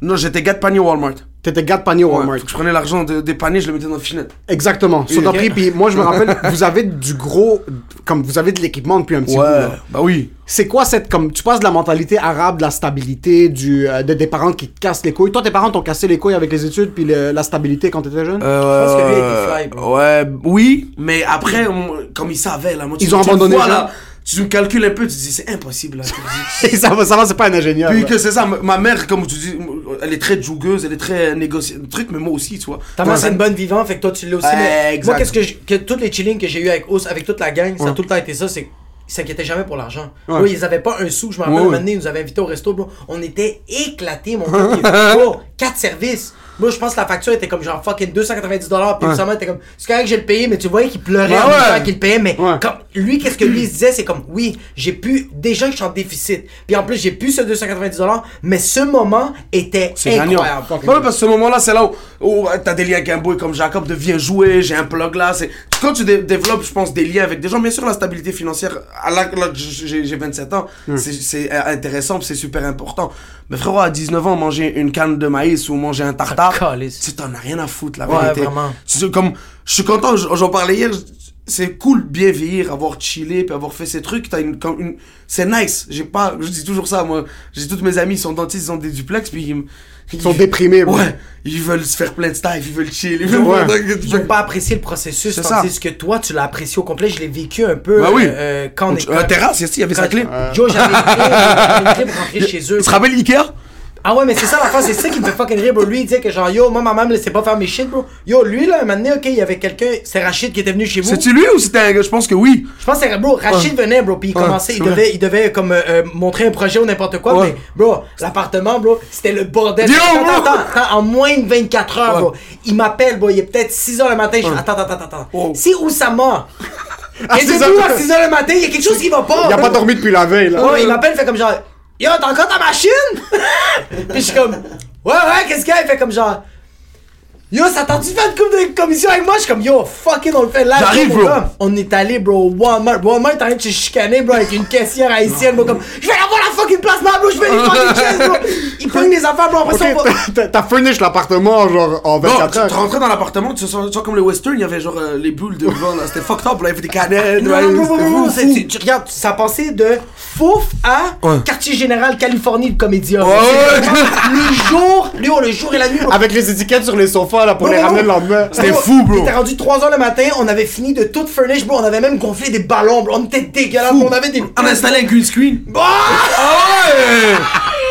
Non, j'étais gars de panier Walmart. T'étais gars de panier au Ouais, Walmart. faut que je prenais l'argent de- des paniers, je le mettais dans le finet. Exactement. So, t'as Ok. pris, puis moi, je me rappelle, vous avez du gros. Comme vous avez de l'équipement depuis un petit bout, là. bah oui. C'est quoi cette comme tu passes de la mentalité arabe, de la stabilité, du euh, de- des parents qui te cassent les couilles? Toi, tes parents t'ont cassé les couilles avec les études puis le- la stabilité quand t'étais jeune? Euh, pense que lui a été fly, bro. Ouais, oui, mais après, on- comme ils savaient, là, moi, tu- Ils ont abandonné jeune. là, tu me calcules un peu, tu te dis, c'est impossible, là. tu te dis. ça va, ça va, c'est pas un ingénieur. Puis là. que c'est ça, ma- mère, comme tu dis, elle est très jougueuse, elle est très négociée, truc, mais moi aussi, tu vois. Ta mère, c'est une bonne vivante, fait que toi, tu l'as aussi. Ouais, mais exact. moi, qu'est-ce que, je- que tous les chillings que j'ai eu avec Ous, avec toute la gang, ça a tout le temps été ça, c'est ils s'inquiétaient jamais pour l'argent. Ouais. Oui, ils avaient pas un sou. Je me rappelle, Ouais, ouais. ils nous avaient invités au resto, bro. On était éclatés, mon gars. Quatre services. Moi, je pense que la facture était comme genre fucking 290 dollars. Puis seulement, était comme, c'est correct que j'ai le payé, mais tu voyais qu'il pleurait Ouais, en même ouais. temps qu'il le payait. Mais Ouais. comme, lui, qu'est-ce que lui il se disait, c'est comme, oui, j'ai pu, déjà que je suis en déficit. Puis en plus, j'ai pu ce 290 dollars, mais ce moment était incroyable. Ouais, parce que ce moment-là, c'est là où, où t'as des liens avec un boy comme Jacob, de viens jouer, j'ai un plug là. C'est quand tu dé- développes, je pense, des liens avec des gens. Bien sûr, la stabilité financière, à la, là, j'ai j'ai 27 ans, c'est- c'est euh, intéressant, c'est super important. Mais frérot, à 19 ans, manger une canne de maïs ou manger un tartare, tu t'en as rien à foutre, la Ouais, vérité. vraiment. Comme, je suis content, j'en parlais hier. c'est cool bien vieillir, avoir chillé, puis avoir fait ces trucs. T'as une, comme une, c'est nice. J'ai pas, je dis toujours ça, moi. J'ai toutes mes amis, ils sont dentistes, ils ont des duplex, puis ils, sont déprimés, bro. Ouais, ils veulent se faire plein de style, ils veulent chill. Ils veulent Ouais. Ils ont pas apprécié le processus, C'est ça. tandis que toi, tu l'as apprécié au complet. Je l'ai vécu un peu Bah oui. euh, quand on est. Un terrasse, il y avait sa clé. Yo, j'avais une clé pour rentrer chez eux. Tu te rappelles Ikea? Ah ouais, mais c'est ça l'affaire, c'est ça qui me fait fucking rire, bro. Lui, il disait que genre, yo, moi, ma maman me laissait pas faire mes shit, bro. Yo, lui, là, un moment donné, ok, il y avait quelqu'un, c'est Rachid qui était venu chez vous. C'est-tu lui ou c'était un gars? Je pense que oui. Je pense que c'est bro, Rachid venait, bro, puis il Ouais, commençait, il devait, il devait comme euh, euh, montrer un projet ou n'importe quoi, Ouais. mais bro, l'appartement, bro, c'était le bordel. Yo, attends, bro! attends, attends, en moins de 24 heures, bro. Il m'appelle, bro, il est peut-être 6 heures le matin, je fais, attends, attends, attends, attends. Oh. C'est Oussama. Et 6 c'est tout à 6 heures le matin, il y a quelque chose qui va pas. Il a pas dormi depuis la veille, là. Il m'appelle, fait comme genre, Yo, t'as encore ta machine? Puis je suis comme, Ouais, ouais, qu'est-ce qu'il fait comme genre, Yo, ça t'a-tu fait une coupe de commission avec moi? Je suis comme, yo, fucking, on le fait là. J'arrive, bro. On est allé, bro, Walmart. Walmart est en train de se chicaner, bro, avec une caissière haïtienne, bro, comme, je vais avoir la fucking place, bro, je vais les fucking chaises, bro. Il pogne les affaires, bro, après ça, on va. T'as- t'as furnish l'appartement, genre, en Non, 24 tu, heures. tu rentrais dans l'appartement, tu sens, comme les western, il y avait genre euh, les bulles de vent là, c'était fucked up, là, il y avait des canettes, Non, ouais, non, non, non, tu, tu regardes, ça passait de Fouf à Ouais. Quartier Général, Californie, de Comédia. C'est ouais. Le jour, Léo, le jour et la nuit. bro. Avec les étiquettes sur les sofas, là, pour Bro, les bro, ramener le bro. lendemain. C'était fou, bro. On était rendu 3h le matin, on avait fini de tout furnish, bro. On avait même gonflé des ballons, bro. On était dégueulasse, bro. On avait des. On a installé un green screen. Ah! Ah ouais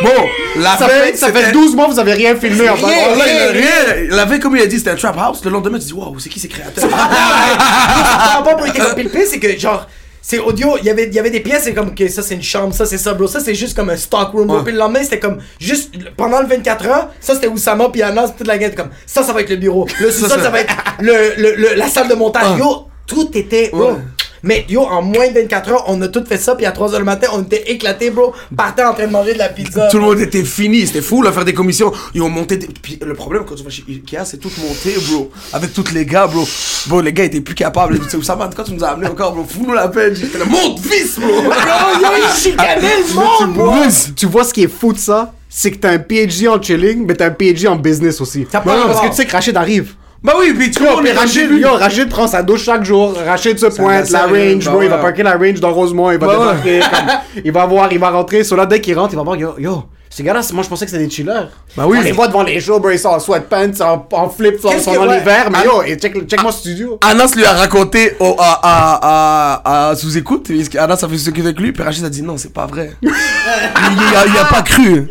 Bon, la Ça veille, fait, ça fait 12 mois que vous avez rien filmé en Rien. fait. Là, il a rien. La veille, comme il a dit, c'était un trap house. Le lendemain, tu dis, waouh, c'est qui ces créateurs Ah, pas, pire, c'est que genre. C'est audio, il y avait, il y avait des pièces, c'est comme que ça c'est une chambre, ça c'est ça, bro. Ça c'est juste comme un stock room, bro. Puis le lendemain, c'était comme juste pendant le 24 heures, ça c'était Oussama, puis Anas, toute la gueule, comme ça, ça va être le bureau. Le sous-sol, ça. ça va être le, le, le- la salle de montage. Yo, tout était, bro. Mais yo, en moins de 24 heures, on a tout fait ça, puis à 3 heures le matin, on était éclatés, bro. Partait en train de manger de la pizza. Tout le monde était fini, c'était fou, là, faire des commissions. Ils ont monté des... Puis le problème, quand tu vas chez Ikea, c'est tout monté, bro. Avec tous les gars, bro. Bro, les gars étaient plus capables. Tu sais, ça va, quand tu nous as amené encore, bro, fous-nous la peine. J'étais là, monte, fils, bro. Yo, yo, ils chicanaient le monde, bro. Tu vois ce qui est fou de ça? C'est que t'as un PhD en chilling, mais t'as un PhD en business aussi. Non, non, parce que tu sais que Rachid arrive. Bah oui, puis tu est Rachid, yo, Rachid prend sa douche chaque jour. Rachid se pointe, la range, bah bro. Il va parquer la range dans Rosemont. Il va Bah débarquer. il va voir, il va rentrer. Sur là, dès qu'il rentre, il va voir, yo, yo. Ces gars-là, moi je pensais que c'était des chillers. Bah oui. On les voit devant les shows, bro. Ils sont en sweatpants, en, en flip-flops, ils sont dans l'hiver. Mais yo, et check, check mon studio. Anas lui a raconté au, à, à, à, à sous-écoute, qu'Anas a fait ce qu'il avec lui, puis Rachid a dit non, c'est pas vrai. il, il a pas cru.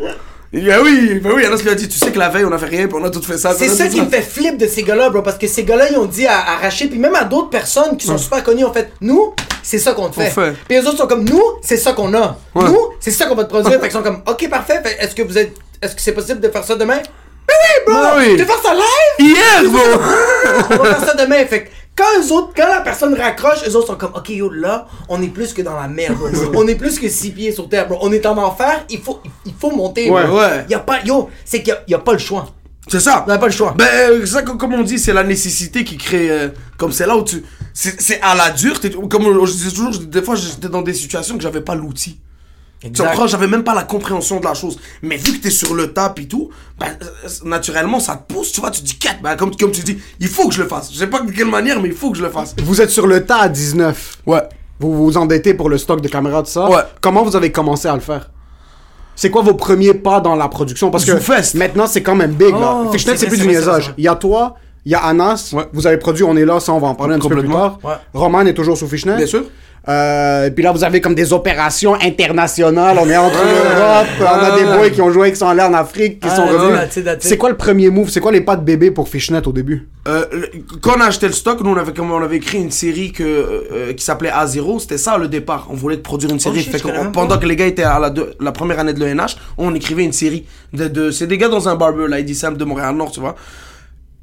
Ah oui, bah oui, Anas lui a dit, tu sais que la veille on a fait rien, puis on a tout fait ça. C'est ça qui me fait flip de ces gars-là, bro. Parce que ces gars-là, ils ont dit à, à Rachid, puis même à d'autres personnes qui sont super connues, en fait, nous, c'est ça qu'on te fait. fait. Puis les autres sont comme, nous, c'est ça qu'on a. Ouais. Nous, c'est ça qu'on va te produire. fait qu'ils sont comme, ok, parfait. Fait, est-ce que vous êtes, est-ce que c'est possible de faire ça demain? Ben oui, bro! Ben oui. Tu veux faire ça live? Hier, bro. on va faire ça demain. Fait quand eux autres, quand la personne raccroche, eux autres sont comme, ok, yo, là, on est plus que dans la merde, bro. on est plus que six pieds sur terre, bro. On est en enfer, il faut, il faut monter, Ouais, bro. ouais. Y a pas, yo, c'est qu'il y a, y a pas le choix. C'est ça. On n'a pas le choix. Ben, euh, ça, co- comme on dit, c'est la nécessité qui crée. euh, comme c'est là où tu. C'est à la dure. Comme euh, je disais toujours, des fois j'étais dans des situations que j'avais pas l'outil. Tu comprends, j'avais même pas la compréhension de la chose. Mais vu que t'es sur le tap et tout, ben, euh, naturellement, ça te pousse, tu vois, tu te dis, quête, ben, comme, comme tu dis, il faut que je le fasse. Je sais pas de quelle manière, mais il faut que je le fasse. Vous êtes sur le tas à 19. Ouais. Vous vous endettez pour le stock de caméras, tout ça. Ouais. Comment vous avez commencé à le faire? C'est quoi vos premiers pas dans la production? Parce que maintenant, c'est quand même big. là. Oh, Fishnet, c'est plus du niaisage. Il y a toi, il y a Anas. Ouais. Vous avez produit On est là, ça, on va en parler un petit peu plus tard. Ouais. Roman est toujours sous Fishnet. Bien sûr. Euh, et puis là, vous avez comme des opérations internationales. On est entre Ouais. l'Europe, on a des Ouais. boys qui ont joué, qui sont allés en Afrique, qui Ah, sont revenus. C'est quoi le premier move? C'est quoi les pas de bébé pour Fishnet au début? Euh, le- quand on a acheté le stock, nous on avait, comme on avait écrit une série que, euh, qui s'appelait A0, c'était ça le départ. On voulait produire une série. Oh, Fait même pendant que les gars étaient à la, deux- la première année de l'ENH, on écrivait une série. De, de- c'est des gars dans un barber, là, Sam de Montréal-Nord, tu vois.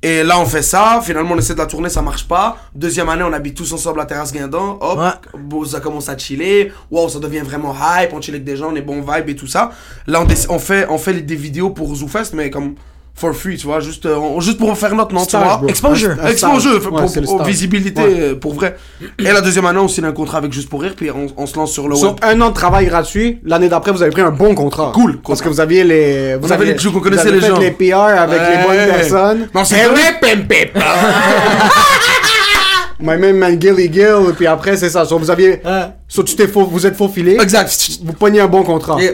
Et là, on fait ça. Finalement, on essaie de la tourner, ça marche pas. Deuxième année, on habite tous ensemble à la terrasse Guindan. Hop, Ouais. ça commence à chiller. Wow, ça devient vraiment hype. On chill avec des gens, on est bon vibe et tout ça. Là, on fait, on fait des vidéos pour ZooFest, mais comme for free, tu vois, juste, euh, on- juste pour faire notre nom, tu vois. bro. Exposure. Un- un Exposure, pour, Ouais, visibilité Ouais. euh, pour vrai. Et la deuxième année, on signe un contrat avec Juste pour Rire, puis on, on se lance sur le Sur web. un an de travail gratuit, l'année d'après, vous avez pris un bon contrat. Cool. Parce que vous aviez les. Vous avait aviez- les vous connaissait avez les gens. les PR avec les bonnes Ouais. personnes. Non, c'est vrai. My man, man, Gilly Gill. Puis après, c'est ça. So, vous aviez. So, tu t'es faux, vous êtes faufilé. Exact. Vous pognez un bon contrat. Yeah.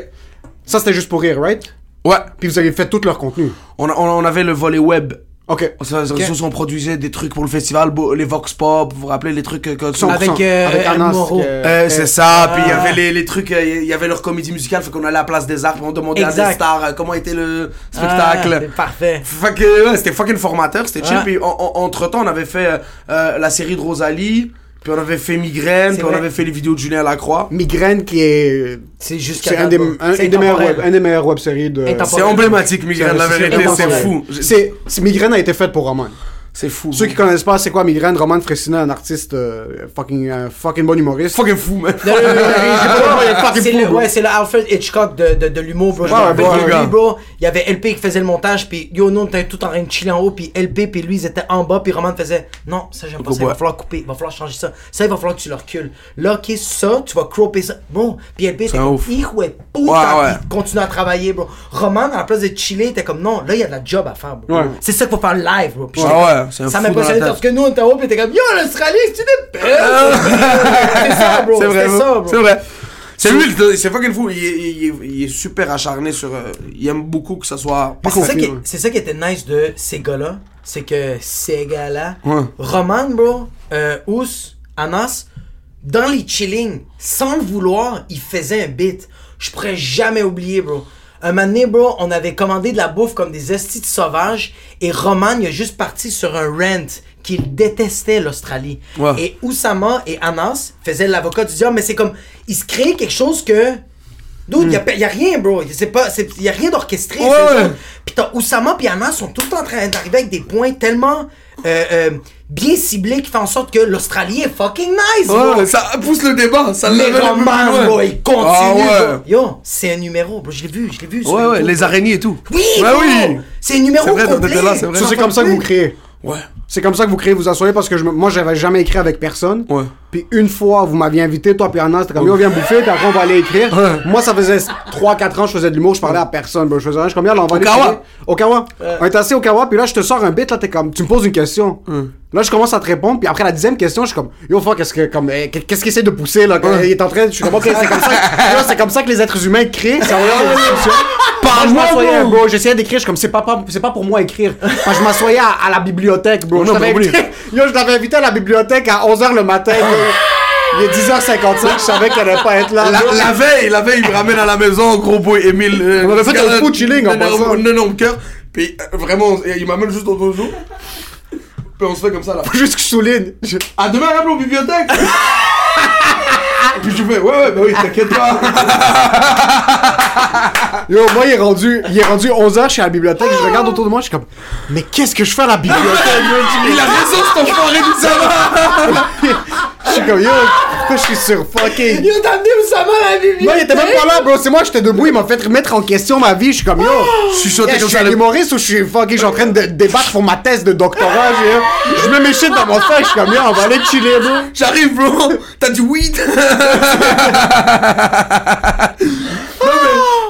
Ça, c'était juste pour rire, right? Ouais. Puis vous avez fait tout leur contenu. On, a- on, on avait le volet web. Ok. Ça, ça, ça, on produisait des trucs pour le festival, les Vox Pop, vous vous rappelez les trucs que... que- 100%. Avec, euh, avec Anas. Euh, Euh, euh, c'est ça, puis il y avait les, les trucs, euh, il y avait leur comédie musicale, fait qu'on allait à la place des arts, puis on demandait à Exact. des stars euh, comment était le Ah, spectacle. c'est parfait. Fait que, ouais, c'était fucking formateur, c'était chill. Puis entre temps, on avait fait euh, euh, la série de Rosalie, puis on avait fait Migraine, puis on vrai. avait fait les vidéos de Julien Lacroix. Migraine qui est. C'est jusqu'à C'est un des, un, une des web, un des meilleures web séries de. C'est emblématique, Migraine, la vérité, c'est fou. C'est, c'est- Migraine a été faite pour Roman. C'est fou. Ceux qui connaissent pas, c'est quoi Migraine Roman Fressina, un artiste euh, fucking, euh, fucking bon humoriste. fucking fou, man. Non, non, non, non, non, C'est fou, le, ouais, c'est le Alfred Hitchcock de, de, de l'humour, bro. Ouais, ouais, ouais. lui, bro. Il y avait LP qui faisait le montage, puis yo, nous, on était tout en train de chiller en haut, puis LP, puis lui, ils étaient en bas, puis Roman faisait Non, ça, j'aime pas ça, il va falloir couper, il va falloir changer ça. Ça, il va falloir que tu le recules. Là, ok, ça, tu vas cropper ça. Bon, puis LP était un comme ouf. Hijo de puta, continue à travailler, bro. Roman, à la place de chiller, était comme Non, là, il y a de la job à faire, bro. Ouais. C'est ça qu'il faut faire live, bro. Comme- c'est un Ça m'impressionnait parce que nous, on était en haut, t'es comme Yo, l'Australie, c'est une belle. C'est ça, bro. C'est vrai, C'est vrai. C'est lui, c'est fucking fou. Il est, il est- il est super acharné sur. euh, il aime beaucoup que ça soit. C'est ça, qui, c'est ça qui était nice de ces gars-là. C'est que ces gars-là, Ouais. Roman, bro, euh, Ous, Anas, dans les chillings, sans le vouloir, ils faisaient un beat. Je pourrais jamais oublier, bro. Un moment donné, bro, on avait commandé de la bouffe comme des estis sauvages et Roman, il a juste parti sur un rant qu'il détestait l'Australie. Ouais. Et Oussama et Anas faisaient l'avocat du diable, mais c'est comme, ils se créaient quelque chose que... Dude, y'a, y a rien, bro. C'est pas, c'est, y a rien d'orchestré. Ouais. Puis t'as Oussama et Anas sont tout le temps en train d'arriver avec des points tellement euh, euh, bien ciblés qui font en sorte que l'Australie est fucking nice, bro. Ouais, ça pousse le débat. Ça Mais l'amène un peu plus Roman, loin. bro, il continue, Ah ouais. bro. Yo, c'est un numéro, bro. Je l'ai vu, je l'ai vu. sur Ouais, ouais, YouTube. les araignées et tout. Oui, Ouais, bro. oui. C'est un numéro C'est vrai, on complet. était là, c'est vrai. Ça, c'est comme ça que vous créez. Ouais. C'est comme ça que vous créez, vous asseyez parce que je moi, j'avais jamais écrit avec personne. Ouais. Puis une fois, vous m'aviez invité, toi puis Anna, c'était comme, yo, viens bouffer, puis après, on va aller écrire. Moi, ça faisait 3-4 ans, je faisais de l'humour, je parlais à personne. bro. Je faisais rien, je suis comme, là, on va Okawa. Okawa. On est assis au Okawa, puis là, je te sors un bit, là, t'es comme, tu me poses une question. Là, je commence à te répondre, puis après la dixième question, je suis comme, yo, fuck, qu'est-ce que, comme, eh, qu'est-ce qu'il essaie de pousser, là? Il est en train, je suis comme, ok, c'est comme ça. C'est comme ça que les êtres humains créent, je m'assoyais, bro, j'essayais d'écrire, je comme, c'est pas, pas- pas pour moi écrire. Quand je m'assoyais à, à la bibliothèque, bro. Je non, mais invité, yo, je t'avais invité à la bibliothèque à 11h le matin. Il est 10h55, je savais qu'elle allait pas être là. La, veille, la veille, il me ramène à la maison, gros boy, Emile. euh, On a fait un fou chilling en passant. Non, non, cœur. Puis euh, vraiment, il m'amène juste au dojo. Puis on se fait comme ça là. Juste que je souligne. Je- À demain, à la bibliothèque. Puis je fais, ouais, ouais, bah oui, t'inquiète pas. Yo, moi, il est rendu, il est rendu 11h, je suis à la bibliothèque, je regarde autour de moi, je suis comme, mais qu'est-ce que je fais à la bibliothèque? Il a raison, cet enfoiré du sabbat. Je suis comme, yo, pourquoi je suis sur fucking? Yo, t'as amené Oussama à la bibliothèque? Non, il était même pas là, bro. C'est moi, j'étais debout, il m'a fait remettre en question ma vie. Je suis comme, yo, Je suis sauté je comme suis ça. un le- humoriste ou je suis fucking, je suis en train de débattre pour ma thèse de doctorat. Je, je mets mes shit dans mon sac, je suis comme, yo, on va aller chiller, bro. J'arrive, bro. T'as du weed?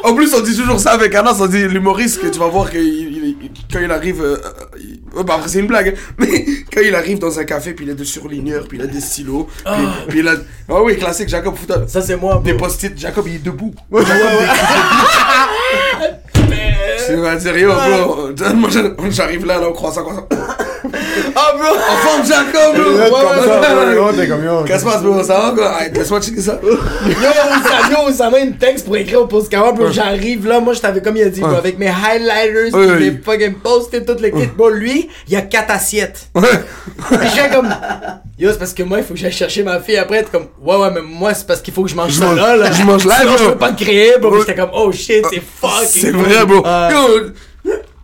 en plus, on dit toujours ça avec Anas. On dit l'humoriste que tu vas voir que quand il arrive. euh, euh, il- ouais, bah après, c'est une blague. hein. Mais quand il arrive dans un café, puis il a des surligneurs, puis il a des stylos. Puis, puis il a. Ah oui, classique, Jacob Fouta. Ça, c'est moi, bro. Des post-it, Jacob il est debout. Debout. C'est pas sérieux, bro. Moi j'arrive- j'arrive là, là, on croit ça, croit ça. Ah, bro. Enfant de Jacob, bro. Comme Ouais, ça, ouais, bro, ouais. Qu'est-ce qui se passe, bro? Ça va, quoi? Laisse-moi checker ça. Yo, Oussama, yo, Oussama, il me texte pour écrire au postcard, bro. J'arrive là, moi, je t'avais comme il a dit, bro, avec mes highlighters, Ouais, ouais. mes fucking post-it, toutes les kits. Bro, lui, il y a 4 assiettes. Ouais. Je fais comme. Yo, c'est parce que moi, il faut que j'aille chercher ma fille après. T'es comme, ouais, ouais, mais moi, c'est parce qu'il faut que je mange ça là, là. je mange là, Sinon, je bro. peux pas te créer, bro. Ouais. J'étais comme, oh shit, c'est fucking. C'est vrai, bro.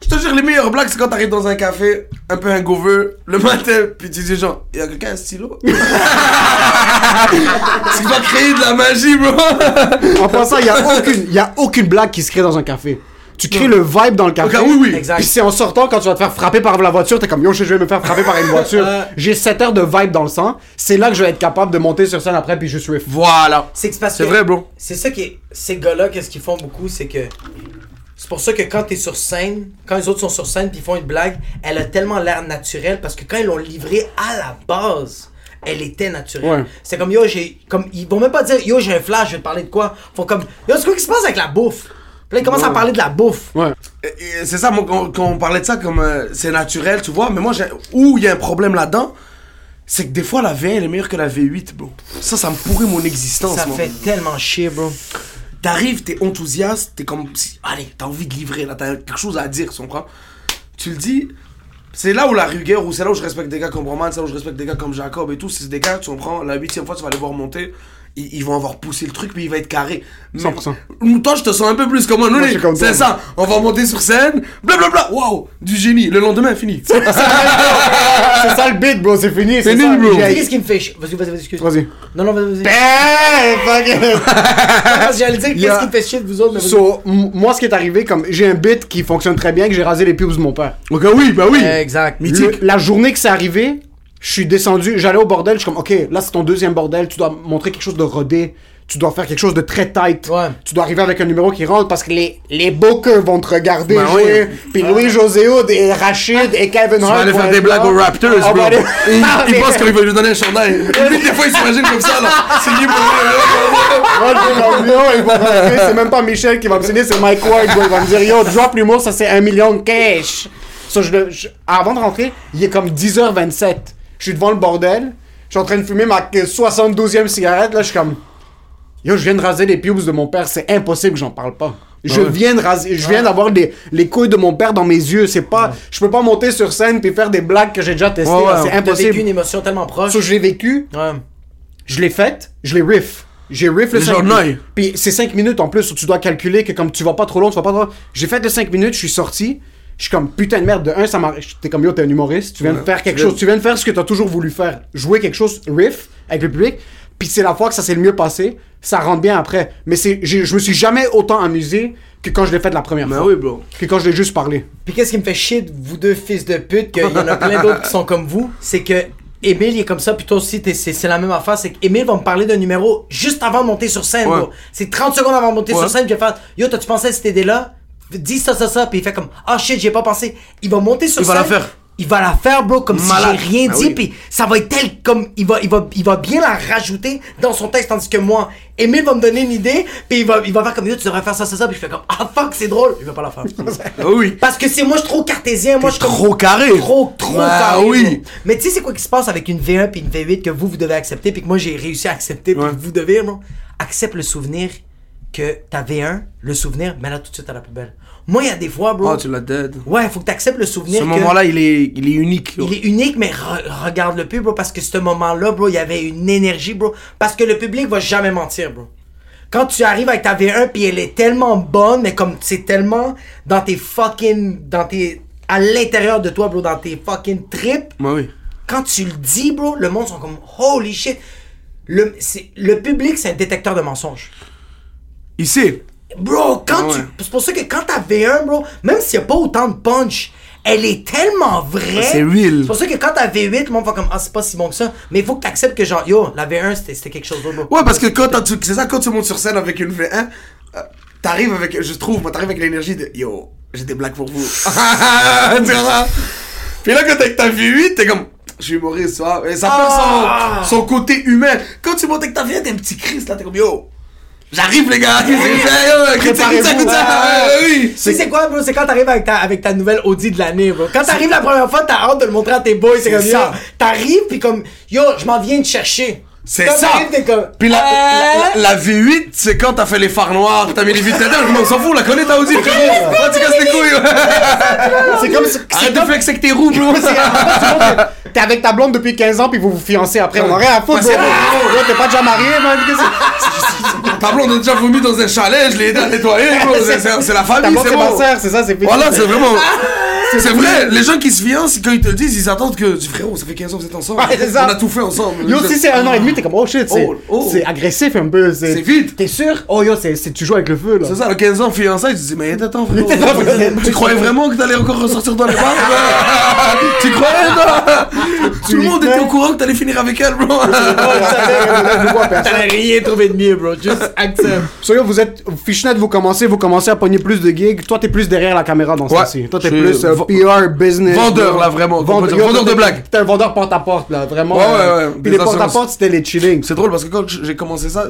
Je te jure, les meilleures blagues, c'est quand t'arrives dans un café, un peu un gouveux, le matin, puis tu dis genre, y'a quelqu'un un stylo? tu vas créer de la magie, bro. En passant, il y a aucune, il y a aucune blague qui se crée dans un café. Tu crées le vibe dans le café. Ok, oui, oui. Exact. Puis c'est en sortant, quand tu vas te faire frapper par la voiture, t'es comme yo, je vais me faire frapper par une voiture. J'ai 7 heures de vibe dans le sang. C'est là que je vais être capable de monter sur scène après, puis je suis Voilà. C'est vrai, bro. C'est ça qui est. Ces gars-là, qu'est-ce qu'ils font beaucoup, c'est que. C'est pour ça que quand t'es sur scène, quand les autres sont sur scène puis ils font une blague, elle a tellement l'air naturelle parce que quand ils l'ont livrée à la base, elle était naturelle. Ouais. C'est comme yo, j'ai. Comme, ils vont même pas dire yo, j'ai un flash, je vais te parler de quoi. Ils font comme yo, c'est quoi qui se passe avec la bouffe? Puis là, ils commencent à parler de la bouffe. Ouais. C'est ça, moi, quand, quand on parlait de ça comme euh, c'est naturel, tu vois, mais moi, où il y a un problème là-dedans, c'est que des fois, la V1, elle est meilleure que la V8, bro. Ça, ça me pourrit mon existence, Ça moi. fait tellement chier, bro. T'arrives, t'es enthousiaste, t'es comme. Allez, t'as envie de livrer, là, t'as quelque chose à dire, tu comprends? Tu le dis. C'est là où la rigueur, ou c'est là où je respecte des gars comme Roman, c'est là où je respecte des gars comme Jacob et tout. C'est des gars, tu comprends, la huitième fois, tu vas les voir monter. Ils, ils vont avoir poussé le truc, puis il va être carré. Mais- 100%. Toi, je te sens un peu plus comme un Moi, toi. C'est ça. On va monter sur scène, blablabla. Waouh, du génie. Le lendemain, fini. c'est ça le beat, bro, c'est fini. C'est nul, bro. Qu'est-ce qui me fait chier? Vas-y, vas-y, vas-y, excuse. Vas-y. Non, non, vas-y, vas-y. Eh, fuck J'allais dire qu'est-ce qui me fait chier de vous autres, mais. So, moi, ce qui est arrivé, comme j'ai un bit qui fonctionne très bien, que j'ai rasé les pubs de mon père. Ok, oui, bah oui. Exact. Le- la journée que c'est arrivé, je suis descendu, j'allais au bordel, je suis comme, ok, là c'est ton deuxième bordel, tu dois montrer quelque chose de rodé, tu dois faire quelque chose de très tight. Ouais. Tu dois arriver avec un numéro qui rentre parce que les, les bookers vont te regarder Ben jouer. Puis Louis José et Rachid et Kevin Tu Hart. vas aller faire des blagues aux Raptors, bro. aller- Il, Ah, il mais- pense qu'il va lui donner un chandail. Lui, des fois, il s'imagine comme ça, là. C'est rentrer, c'est même pas Michel qui va me signer, c'est Mike Ward. bro. Il va me dire, yo, drop l'humour, ça c'est un million de cash. So, je, je- avant de rentrer, il est comme 10h27. Je suis devant le bordel, je suis en train de fumer ma 72e cigarette, là, je suis comme, yo, je viens de raser les pubes de mon père, c'est impossible que j'en parle pas. Je ouais. viens de raser, je viens d'avoir les, les couilles de mon père dans mes yeux, c'est pas, je peux pas monter sur scène puis faire des blagues que j'ai déjà testées, c'est T'as vécu impossible. une émotion tellement proche. So, je l'ai vécu, je l'ai faite, je l'ai riff. J'ai riff le Les 5 gens minutes. Puis c'est 5 minutes en plus, où tu dois calculer que comme tu vas pas trop long, tu vas pas trop J'ai fait le 5 minutes, je suis sorti. Je suis comme putain de merde. De un, ça m'a. T'es comme yo, t'es un humoriste. Tu viens de faire quelque tu viens- chose. Tu viens de faire ce que t'as toujours voulu faire. Jouer quelque chose, riff, avec le public. Puis c'est la fois que ça s'est le mieux passé. Ça rentre bien après. Mais c'est, je me suis jamais autant amusé que quand je l'ai fait la première Mais fois. oui, bro. Que quand je l'ai juste parlé. Puis qu'est-ce qui me fait chier de vous deux fils de pute, qu'il y en a plein d'autres qui sont comme vous, c'est que Émile il est comme ça, puis toi aussi t'es- c'est c'est la même affaire, c'est qu'Émile va me parler d'un numéro juste avant de monter sur scène, Ouais. bro. C'est 30 secondes avant de monter Ouais. sur scène, je vais faire Yo, t'as-tu pensé à cette idée-là? Dis ça, ça, ça, puis il fait comme Ah shit, j'y ai pas pensé. Il va monter sur Il va scène. la faire. Il va la faire, bro, comme Malade. si j'ai rien Ah dit, oui. puis ça va être tel comme. Il va, il, va, il va bien la rajouter dans son texte, tandis que moi, Émile va me donner une idée, puis il va, il va faire comme Yo, tu devrais faire ça, ça, ça, puis je fais comme Ah fuck, c'est drôle. Il va pas la faire. Ah oui. Parce que c'est moi, je suis trop cartésien. Moi, je suis trop carré. Trop, trop Bah carré. oui. bro. Mais tu sais, c'est quoi qui se passe avec une V1 puis une V8 que vous, vous devez accepter, puis que moi, j'ai réussi à accepter, puis Ouais. que vous devez, bro? Accepte le souvenir que ta V1, le souvenir, mets-la tout de suite à la poubelle. Moi, il y a des fois, bro. Oh, tu l'as dead. Ouais, faut que tu acceptes le souvenir Ce que. moment-là, il est, il est unique. Il est unique, mais re- regarde-le plus, bro, parce que ce moment-là, bro, il y avait une énergie, bro. Parce que le public va jamais mentir, bro. Quand tu arrives avec ta V1, puis elle est tellement bonne, mais comme c'est tellement dans tes fucking. dans tes. à l'intérieur de toi, bro, dans tes fucking tripes, Bah oui. quand tu le dis, bro, le monde sont comme holy shit. Le, c'est- le public, c'est un détecteur de mensonges. Sait. Bro, quand Ah ouais. tu. C'est pour ça que quand ta V1, bro, même s'il n'y a pas autant de punch, elle est tellement vraie. C'est real. C'est pour ça que quand ta V8, le monde va comme Ah, c'est pas si bon que ça. Mais il faut que tu acceptes que, genre, yo, la V1, c'était quelque chose d'autre. Ouais, parce que quand t'as- tu- c'est ça, quand tu montes sur scène avec une V1, euh, t'arrives avec, je trouve, moi, t'arrives avec l'énergie de yo, j'ai des blagues pour vous. tu vois? Puis là, quand avec ta V8, t'es comme, je suis humoriste, tu vois? Et ça Ah. perd son, son côté humain. Quand tu montes avec ta V1, t'es un petit Christ, là, t'es comme yo. J'arrive les gars, qu'est-ce que c'est, quoi, bro? C'est quand t'arrives avec ta, avec ta nouvelle Audi de l'année, bro. Quand t'arrives la première fois, t'as hâte de le montrer à tes boys. C'est comme, ça. t'arrives, pis comme, yo, je m'en viens te chercher. C'est ça. comme. Puis la, Euh, la, la V8, c'est quand t'as fait les phares noirs, t'as mis les vitres dedans, on s'en fout, la connaît, t'as Audi, frérot. Ouais, tu casses les couilles? C'est comme. Arrête de flexer avec tes roues, bro. T'es avec ta blonde depuis 15 ans puis vous vous fiancez après. On aurait à foutre. Bro, T'es pas déjà marié, man. Ta blonde a déjà vomi dans un chalet, je l'ai aidé à nettoyer. C'est- la famille, c'est bon. c'est ça, c'est. Voilà, c'est vraiment. C'est vrai, les gens qui se fiancent, quand ils te le disent, ils attendent que. Tu frérot, ça fait 15 ans que vous êtes ensemble. Ouais, c'est ça. On a tout fait ensemble. Yo, si c'est un an et demi, t'es comme, oh shit, c'est Oh, oh. agressif un peu. C'est vite. T'es sûr? Oh yo, tu joues avec le feu, là. C'est ça, à 15 ans, fiançailles, tu te dis, mais attends, frérot. Tu croyais vraiment que t'allais encore ressortir dans les bars Tu croyais, non Tout le monde était au courant que t'allais finir avec elle, bro. T'allais rien trouvé de mieux, bro. Juste accepte. So yo, vous êtes Fishnet, vous commencez, vous commencez à pogner plus de gigs. Toi, t'es plus derrière la caméra dans ce temps-ci. Toi, t'es plus euh, PR, business. Vendeur, là, vraiment, Vendeur, de blagues. T'étais un vendeur porte-à-porte, là, vraiment. Ouais, euh, ouais, ouais, Puis des les porte-à-porte, c'était les chilling. C'est drôle parce que quand j'ai commencé ça,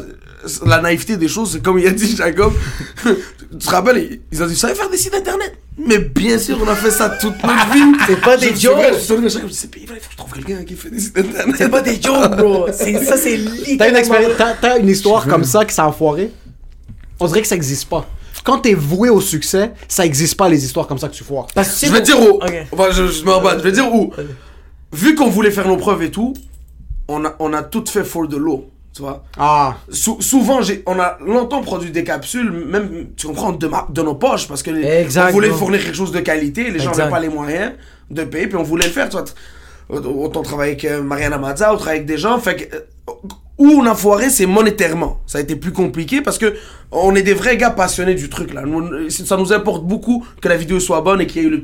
la naïveté des choses, c'est comme il a dit Jacob. tu te rappelles, ils ont dit, ça savez faire des sites internet? Mais bien sûr, on a fait ça toute notre vie. C'est pas des jokes. Je trouve quelqu'un qui fait des sites internet. C'est pas des jokes, bro. Ça, c'est littéralement... t'as- t'as une histoire comme ça qui s'est enfoirée? On dirait que ça existe pas. Quand t'es voué au succès, ça existe pas les histoires comme ça que tu foires. Parce que Je vais pour- dire où. Enfin, je, je me rabatte. Je vais dire où. Vu qu'on voulait faire nos preuves et tout, on a, on a tout fait for de l'eau. Tu vois Ah. Sou- souvent, on a longtemps produit des capsules, même, tu comprends, de, ma- de nos poches, parce que les- on voulait fournir quelque chose de qualité, les gens n'avaient pas les moyens de payer, puis on voulait le faire, tu vois. Autant travailler avec Mariana Mazza, ou travailler avec des gens, fait que, euh, où on a foiré, c'est monétairement. Ça a été plus compliqué parce que on est des vrais gars passionnés du truc là. Nous, ça nous importe beaucoup que la vidéo soit bonne et qu'il y ait eu le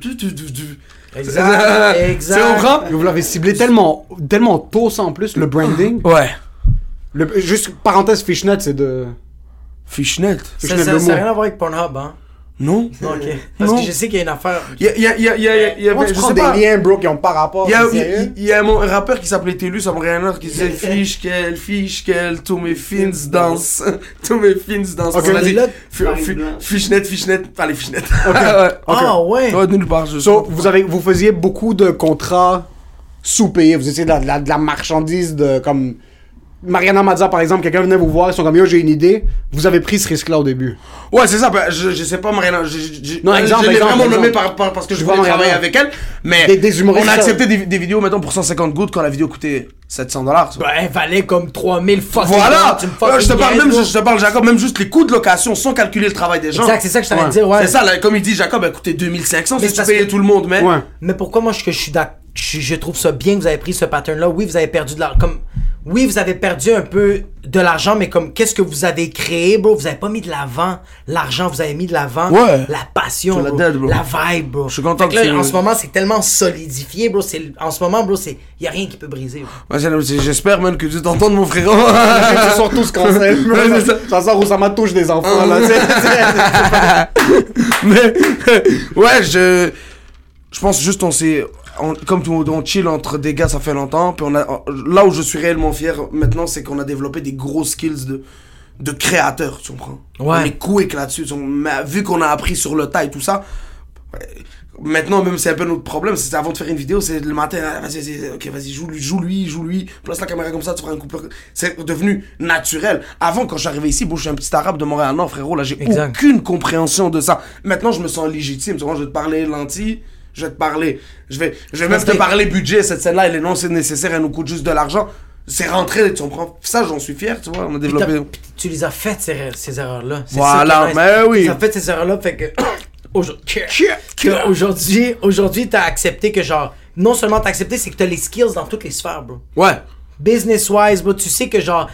Exact, exact. Comprends? Vous l'avez ciblé tellement, tellement tôt, ça en plus, le branding. Ouais. Le- juste parenthèse fishnet, c'est de. Fishnet. Ça Fishnet, ça- n'a rien à voir avec Pornhub, hein? Non? Non, ok. Parce Non. que je sais qu'il y a une affaire... Il y a, il y a, il y a, il y a, il y a- Comment tu je prends sais des pas. liens, bro, qui ont pas rapport Il y a, il y a mon rappeur qui s'appelait Télus à Montréal qui disait Fiche qu'elle, fiche qu'elle, tous mes fins dansent. tous mes fins dansent. Ok. On a dit Fishnet, fishnet, pas les fichenettes. Ah, ouais. Ouais, nulle part. So, vous, avez, vous faisiez beaucoup de contrats sous-payés. Vous étiez de la, de la, de la marchandise de comme. Mariana Mazza, par exemple, quelqu'un venait vous voir, ils sont comme yo, j'ai une idée. Vous avez pris ce risque-là au début. Ouais, c'est ça. bah, je, je sais pas, Mariana. Je, je- Non, elle, exemple, je l'ai vraiment nommé par, par- parce que je, Je vois voulais Mariana. travailler avec elle. Mais Des- des humoristes, on a accepté des, des vidéos, mettons, pour 150 gouttes quand la vidéo coûtait 700 dollars. Ben, elle valait comme 3000 fucking Voilà! Là, je te parle même, je te parle, Jacob, même juste les coûts de location sans calculer le travail des gens. Exact, c'est ça que je t'allais Ouais. dire, ouais. C'est ça, là, comme il dit, Jacob a coûté 2500 Mais si c'est tu payais que- tout le monde, mais. Ouais. Mais pourquoi moi je, que je suis d'accord, je, je trouve ça bien que vous avez pris ce pattern-là. Oui, vous avez perdu de l'argent. Comme, oui, vous avez perdu un peu de l'argent, mais comme qu'est-ce que vous avez créé, bro? Vous avez pas mis de l'avant l'argent, vous avez mis de l'avant Ouais. la passion, la bro. dead, bro. la vibe, bro. Je suis content Fait que que là, en ce moment, c'est tellement solidifié, bro. C'est, en ce moment, bro, c'est, y a rien qui peut briser. bro. Ouais, J'espère, man, que tu t'entends mon frérot. Ils sont tous cancel. Ça. ça sort où ça m'a touche des enfants, là. Mais, ouais, je. Je pense juste, on s'est. On- comme tout, on chill entre des gars, ça fait longtemps. Puis on a, là où je suis réellement fier maintenant, c'est qu'on a développé des gros skills de, de créateur, tu comprends? Ouais. On est quick là-dessus. vu qu'on a appris sur le tas et tout ça, Maintenant, même c'est un peu notre problème, c'est avant de faire une vidéo, c'est le matin, ah, vas-y, vas-y, ok, vas-y, joue lui, joue lui, joue lui, place la caméra comme ça, tu feras un coupeur. C'est devenu naturel. Avant, quand arrivé ici, bon, je suis un petit arabe de Montréal-Nord, frérot, là, j'ai aucune compréhension de ça. Maintenant, je me sens légitime, je vais te parler lentilles, je vais te parler, je vais, je vais même te parler budget, cette scène-là, elle est non, c'est nécessaire, elle nous coûte juste de l'argent. C'est rentré, tu comprends? Ça, j'en suis fier, tu vois, on a développé. puis tu les as faites, ces, ces erreurs-là. Voilà, mais oui. Tu as fait ces erreurs-là, fait que. Aujourd'hui, que aujourd'hui, aujourd'hui, t'as accepté que genre, non seulement t'as accepté, c'est que t'as les skills dans toutes les sphères, bro. Ouais. Business-wise, bro, tu sais que genre,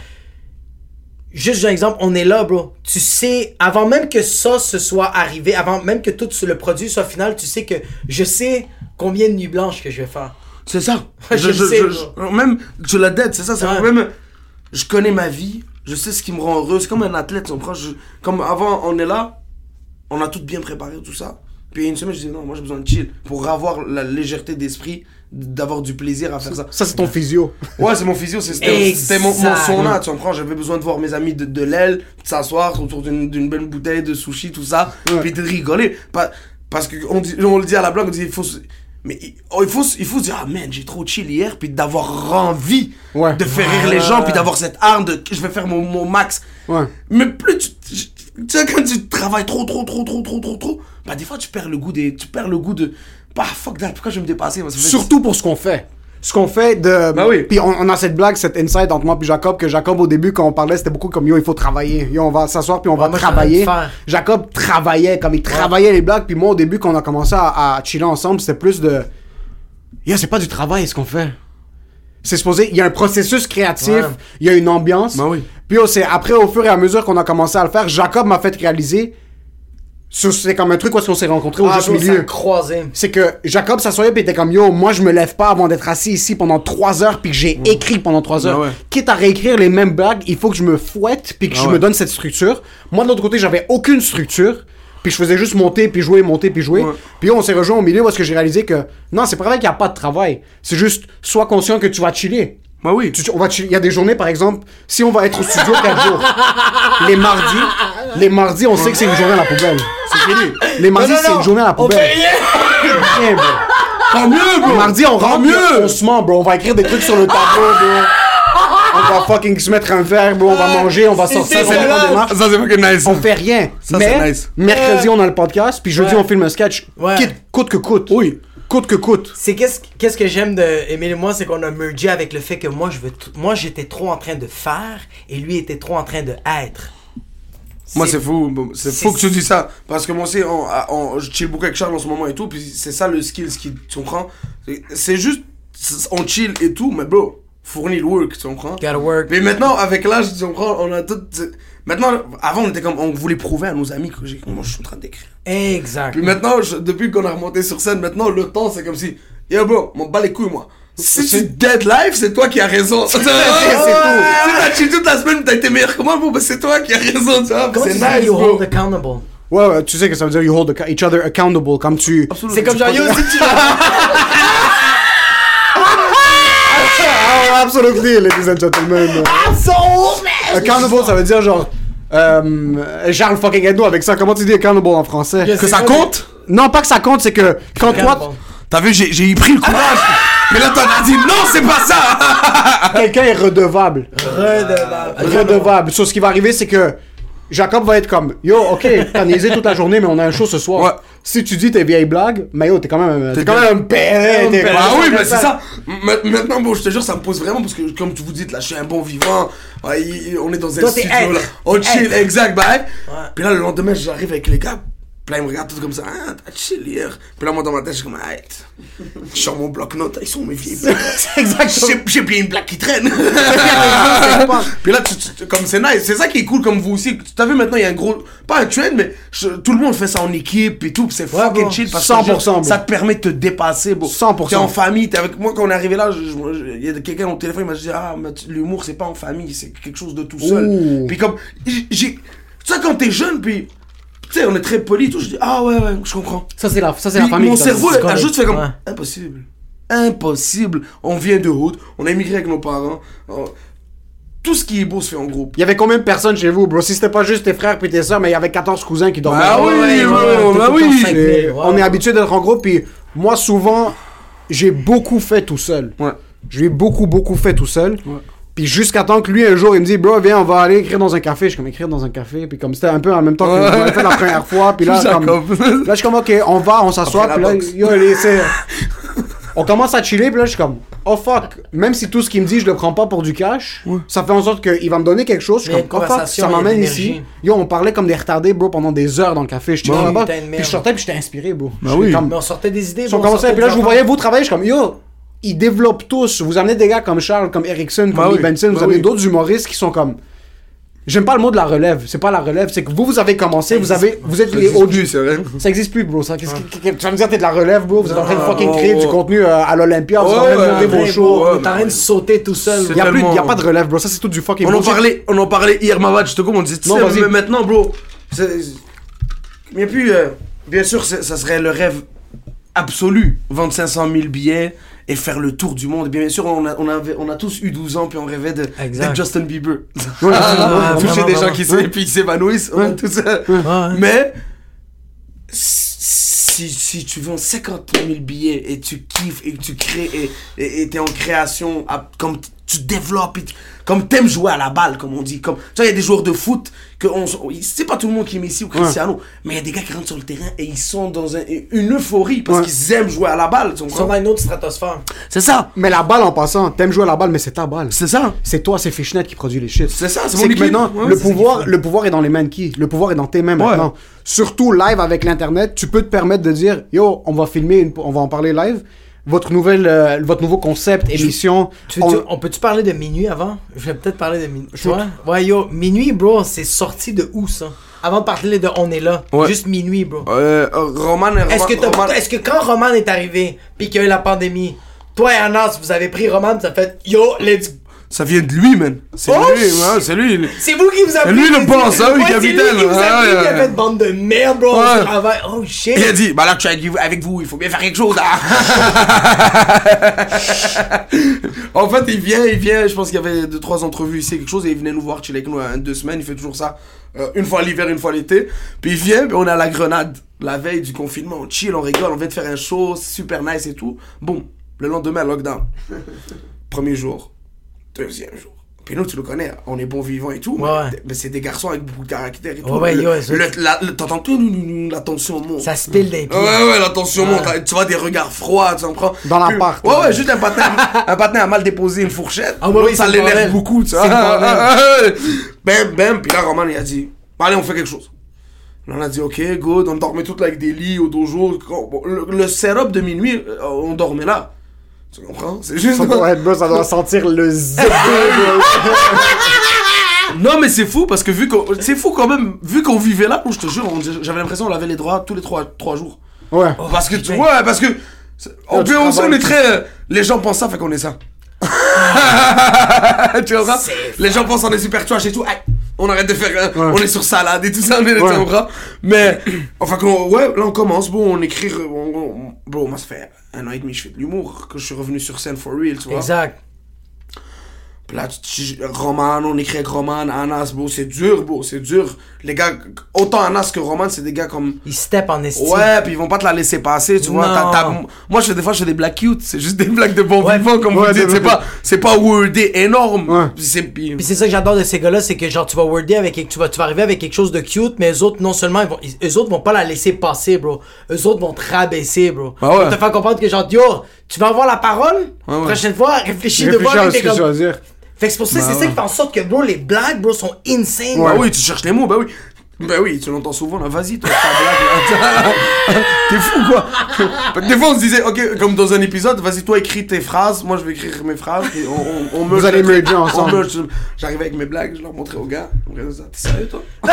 juste un exemple, on est là, bro. Tu sais, avant même que ça se soit arrivé, avant même que tout le produit soit final, tu sais que je sais combien de nuits blanches que je vais faire. C'est ça. Je sais, bro. même, tu l'as dead, c'est ça. C'est Ouais. même, je connais ma vie, je sais ce qui me rend heureux. C'est comme un athlète? Je- comme avant, on est là, on a tout bien préparé, tout ça. Puis une semaine, je dis non, moi j'ai besoin de chill pour avoir la légèreté d'esprit, d'avoir du plaisir à faire ça. Ça, c'est ton physio. Ouais, c'est mon physio, c'est- c'était mon, mon sauna, tu comprends? J'avais besoin de voir mes amis de, de l'aile, de s'asseoir autour d'une d'une belle bouteille de sushi, tout ça, puis de rigoler. Pas, parce que on, le dit à la blague, on dit il faut. se- Mais il, oh, il faut, il faut se dire, ah man, j'ai trop chill hier, puis d'avoir envie Ouais. de faire rire les gens, puis d'avoir cette arme de je vais faire mon, mon max. Ouais. Mais plus tu. Tu sais, quand tu travailles trop, trop, trop, trop, trop, trop, trop, bah des fois tu perds le goût des. Tu perds le goût de. Bah fuck that, pourquoi je vais me dépasser? Surtout pour ce qu'on fait. Ce qu'on fait de. Bah oui. Puis on, on a cette blague, cette insight entre moi et Jacob, que Jacob, au début, quand on parlait, c'était beaucoup comme yo, il faut travailler. Yo, on va s'asseoir puis on va moi, travailler. Jacob travaillait, comme il travaillait les blagues. Puis moi, au début, quand on a commencé à, à chiller ensemble, c'était plus de. Yo, c'est pas du travail ce qu'on fait. C'est supposé. Il y a un processus créatif, Ouais. il y a une ambiance. Bah oui. Puis yo, c'est après, au fur et à mesure qu'on a commencé à le faire, Jacob m'a fait réaliser. C'est comme un truc où est-ce qu'on s'est rencontrés au Ah, juste milieu croisé. c'est que Jacob s'assoyait puis était comme yo moi je me lève pas avant d'être assis ici pendant 3 heures puis que j'ai écrit pendant 3 heures Ah ouais. quitte à réécrire les mêmes blagues il faut que je me fouette puis que Ah je ouais. me donne cette structure moi de l'autre côté j'avais aucune structure Puis je faisais juste monter, puis jouer, monter, puis jouer. Ouais. Puis on s'est rejoint au milieu parce que j'ai réalisé que non, c'est pas vrai qu'il n'y a pas de travail. C'est juste, sois conscient que tu vas chiller. Bah oui. Tu- on va. Il y a des journées, par exemple, si on va être au studio 4 jours, les mardis, les mardis, on sait que c'est une journée à la poubelle. C'est fini. Les mardis, c'est une journée à la On poubelle. Rien, bro. Tant mieux, bro. Mardi, on rentre, mieux. on se ment, bro. On va écrire des trucs sur le tableau, bro. On va fucking se mettre un verre, bro. On va manger, on va sortir, on va faire des marches. Ça, c'est fucking nice. On fait rien. Ça, Mais c'est nice. mercredi, on a le podcast, puis jeudi, Ouais. on filme un sketch. Ouais. Quitte- coûte que coûte. Oui. Coûte que coûte. C'est qu'est-ce qu'est-ce que j'aime de Emile et moi, c'est qu'on a mergé avec le fait que moi je veux moi j'étais trop en train de faire et lui était trop en train de être. Moi, c'est fou. C'est fou que tu dis ça. Parce que moi aussi, on, on- je chill beaucoup avec Charles en ce moment et tout. Puis c'est ça le skill, ce qui, tu comprends? C'est- juste, on chill et tout, mais bro, fournit le work, tu comprends? Gotta work. Mais maintenant, avec l'âge, tu comprends, on a tout. Maintenant, avant, on était comme, on voulait prouver à nos amis que j'ai, moi, je suis en train d'écrire. Exact. Puis maintenant, je- depuis qu'on a remonté sur scène, maintenant, le temps, c'est comme si, yo, bro, m'en bats les couilles, moi. Si tu dead life, c'est toi qui as raison. C'est tout. Si t'as toute la semaine, t'as été meilleur que moi, bro, bah, c'est toi qui as raison, tu vois. C'est nice, you bro. hold accountable? Ouais, ouais, tu sais que ça veut dire you hold ac- each other accountable. Comme tu. C'est comme genre yo si tu Oh, absolutely, ladies and gentlemen. Accountable, ça veut dire genre. Euh, Charles fucking aide-nous avec ça. Comment tu dis accountable en français? Que ça compte? Non, pas que ça compte, c'est que quand toi, T'as vu, j'ai j'ai pris le courage. Mais là, t'en as dit, non, c'est pas ça. quelqu'un est redevable. Redevable. redevable. So, ce qui va arriver, c'est que Jacob va être comme Yo, ok, t'as niaisé toute la journée, mais on a un show ce soir. Ouais. Si tu dis tes vieilles blagues, mais yo, t'es quand même, t'es quand même un père. t'es- Ah oui, mais c'est ça. Ma- Maintenant, bon, je te jure, ça me pose vraiment parce que, comme tu vous dites, là, je suis un bon vivant. Ouais, on est dans un studio, là. On chill, Être. exact, bye. Puis là, le lendemain, j'arrive avec les gars. Puis là, ils me regardent tous comme ça. Ah, t'as chill hier. Puis là, moi, dans ma tête, je suis comme, ah, je sors mon bloc-notes. Ils sont mes vieilles blagues. J'ai- J'ai bien une blague qui traîne. Puis là, tu- tu- comme c'est nice, c'est ça qui est cool comme vous aussi. Tu as vu maintenant, il y a un gros, pas un trend, mais je- tout le monde fait ça en équipe et tout. C'est fucking chill parce 100%, que genre, ça te permet de te dépasser. Bro. 100%. T'es en famille, t'es avec moi quand on est arrivé là. Il y a quelqu'un au téléphone, il m'a dit Ah, l'humour c'est pas en famille, c'est quelque chose de tout seul. Ouh. Puis comme, j'ai. Tu sais, quand t'es jeune, puis. Tu sais, on est très poli et tout. Je dis Ah ouais, ouais, je comprends. Ça, c'est la, ça, c'est la famille. mon cerveau correct. juste fait comme Ouais. impossible. Impossible. On vient de haute, on a immigré avec nos parents. Oh, Tout ce qui est beau se fait en groupe. Il y avait combien de personnes chez vous, bro? Si c'était pas juste tes frères puis tes soeurs, mais il y avait 14 cousins qui dormaient. Bah oui, ouais, bro, ouais, bah oui. ouais, on est ouais. habitué d'être en groupe, puis moi, souvent, j'ai beaucoup fait tout seul. Ouais. J'ai beaucoup, beaucoup fait tout seul. Puis jusqu'à temps que lui, un jour, il me dit, bro, viens, on va aller écrire dans un café. Je suis comme, écrire dans un café. Puis comme c'était un peu en même temps que Ouais. fait la première fois. Puis là, comme, là, je suis comme, ok, on va, on s'assoit. Puis là, yo, allez, c'est- On commence à chiller, puis là, je suis comme, oh fuck, même si tout ce qu'il me dit, je le prends pas pour du cash, ça fait en sorte qu'il va me donner quelque chose. Je suis comme, oh fuck, ça l'énergie. ici. Yo, on parlait comme des retardés, bro, pendant des heures dans le café. Je suis Bon. là-bas, puis je sortais, puis j'étais inspiré, bro. Bah oui. comme- Mais on sortait des idées. on sortait puis là, je vous voyais vous travailler, je suis comme, yo, ils développent tous. Vous amenez des gars comme Charles, comme Erickson, comme Lee oui, Benson, vous avez oui. d'autres humoristes qui sont comme. J'aime pas le mot de la relève, c'est pas la relève, c'est que vous, vous avez commencé, vous avez, vous êtes les vrai. Ça existe plus, bro. Ça, qu'est-ce que- que- tu vas me dire, t'es de la relève, bro? Vous êtes en train de fucking oh, créer du contenu euh, à l'Olympia, vous êtes en train de monter vos shows. est en train de sauter tout seul. C'est Y a, plus, tellement- y a pas de relève, bro. Ça, c'est tout du fucking On en parlait, on en parlait hier, Mavad, je te coupe, on disait, tu sais, mais maintenant, bro, a plus, euh, bien sûr, ça serait le rêve absolu, vendre 500 000 billets et faire le tour du monde. Bien sûr, on a, on avait, on a tous eu 12 ans, puis on rêvait d'être Justin Bieber. Ah, Toucher vraiment, des gens qui s'évanouissent, tout ça. ouais. Mais, si, si tu vends 50 000 billets et tu kiffes et tu crées et- t'es en création, à- comme tu développes, et tu- comme t'aimes jouer à la balle, comme on dit. Comme, tu vois, il y a des joueurs de foot que on, c'est pas tout le monde qui est Messi ou Cristiano, mais il y a des gars qui rentrent sur le terrain et ils sont dans un- une euphorie parce Ouais. qu'ils aiment jouer à la balle. tu Ils comprends? sont dans une autre stratosphère. C'est ça, Mais la balle en passant, t'aimes jouer à la balle, mais c'est ta balle. c'est ça. C'est toi, c'est Fishnet qui produit les shit. C'est ça, c'est mon maintenant, Ouais, le pouvoir, le pouvoir est dans les mains de qui? Le pouvoir est dans tes mains Ouais. maintenant. Surtout live avec l'internet, tu peux te permettre de dire, yo, on va filmer, une- on va en parler live. Votre nouvelle, euh, votre nouveau concept, émission. Tu- tu- on peut-tu parler de minuit avant? Je vais peut-être parler de minuit. Ouais, yo, minuit, bro, c'est sorti de où ça? Avant de parler de On est là. Ouais. Juste minuit, bro. Euh, Roman, Est-ce que, Roman- est-ce que quand Roman est arrivé, puis qu'il y a eu la pandémie, toi et Anas, vous avez pris Roman, ça fait yo, let's Ça vient de lui, man. C'est Oh, lui, ouais, c'est lui. C'est vous qui vous avez Lui, le boss, hein, oui, c'est lui capitaine, qui vous ouais, a pris, ouais, ouais. bande de merde, bro. Ouais. travail. Oh shit. Il a dit, bah là, tu es avec- avec vous, il faut bien faire quelque chose. hein. en fait, il vient, il vient, je pense qu'il y avait deux, trois entrevues ici, quelque chose, et il venait nous voir, chiller avec nous hein, deux semaines, il fait toujours ça, euh, une fois l'hiver, une fois l'été. Puis il vient, puis on est à la grenade, la veille du confinement, on chill, on rigole, on vient de faire un show, super nice et tout. Bon, le lendemain, lockdown. Premier jour, deuxième jour. Puis nous, tu le connais, on est bon vivant et tout, mais- Ouais. mais, c'est des garçons avec beaucoup de caractère et tout. Ouais, T'entends tout, la tension monte. Ça se pile des pieds. Ouais, ouais, la tension monte. Tu vois des regards froids, tu comprends? Dans Puis- l'appart, Ouais, ouais. juste un patin, un patin a mal déposé une fourchette. Ah, oui, ça l'énerve beaucoup, tu vois. Le bordel. Bam, bam. Puis là, Roman, il a dit, allez, on fait quelque chose. Là, on a dit, ok, good. On dormait tous là avec des lits au dojo. Le, le setup de minuit, euh, on dormait là. Tu comprends? C'est juste. Ça doit être beau, ça doit sentir le zip. Non, mais c'est fou parce que vu qu'on. C'est fou quand même. Vu qu'on vivait là, je te jure, on- j'avais l'impression qu'on avait les droits tous les trois, trois jours. Ouais. Parce que tu ouais, parce que peut aussi on est très euh, les gens pensent ça fait qu'on est ça. tu vois C'est Les gens pensent on est super trash et tout. Aïe, on arrête de faire euh, Ouais. on est sur salade et tout ça, mais tu Ouais. comprends Mais enfin qu'on- ouais, là on commence bon, on écrit euh, on, on- bro, moi ça fait un an et demi que je fais de l'humour que je suis revenu sur scène for real, tu vois. Exact. Puis là, tu- tu- Roman, on écrit avec Roman, Anas, bro, c'est dur, bro, c'est dur. Les gars, autant Anas que Roman, c'est des gars comme Il step en estime. Ouais, puis ils vont pas te la laisser passer, tu vois. Moi, je fais des fois, je fais des blagues cute. C'est juste des blagues de bon Ouais. vivant, comme Ouais, vous dites. de- C'est pas, c'est pas wordé énorme. Ouais. Puis c'est ça que j'adore de ces gars-là, c'est que genre tu vas worder avec tu vas tu vas arriver avec quelque chose de cute, mais eux autres non seulement ils vont ils- eux autres vont pas la laisser passer, bro. Eux autres vont te rabaisser, bro. Ah ouais. Pour te faire comprendre que genre yo, tu vas avoir la parole? Ouais, ouais. Prochaine fois, réfléchis Réfléchis devant à Fait que c'est pour ça, c'est ça qui fait en sorte que bro les blagues, bro sont insane. Bah bro. oui, tu cherches les mots, bah oui. Bah oui, tu l'entends souvent là, vas-y, toi, ta blague là. T'es fou quoi. Fait que Des fois, on se disait, ok, comme dans un épisode, vas-y, toi, écris tes phrases, moi je vais écrire mes phrases, et on, on, on merge allez merger ensemble. Merge. J'arrivais avec mes blagues, je leur montrais aux gars. Ils T'es sérieux toi?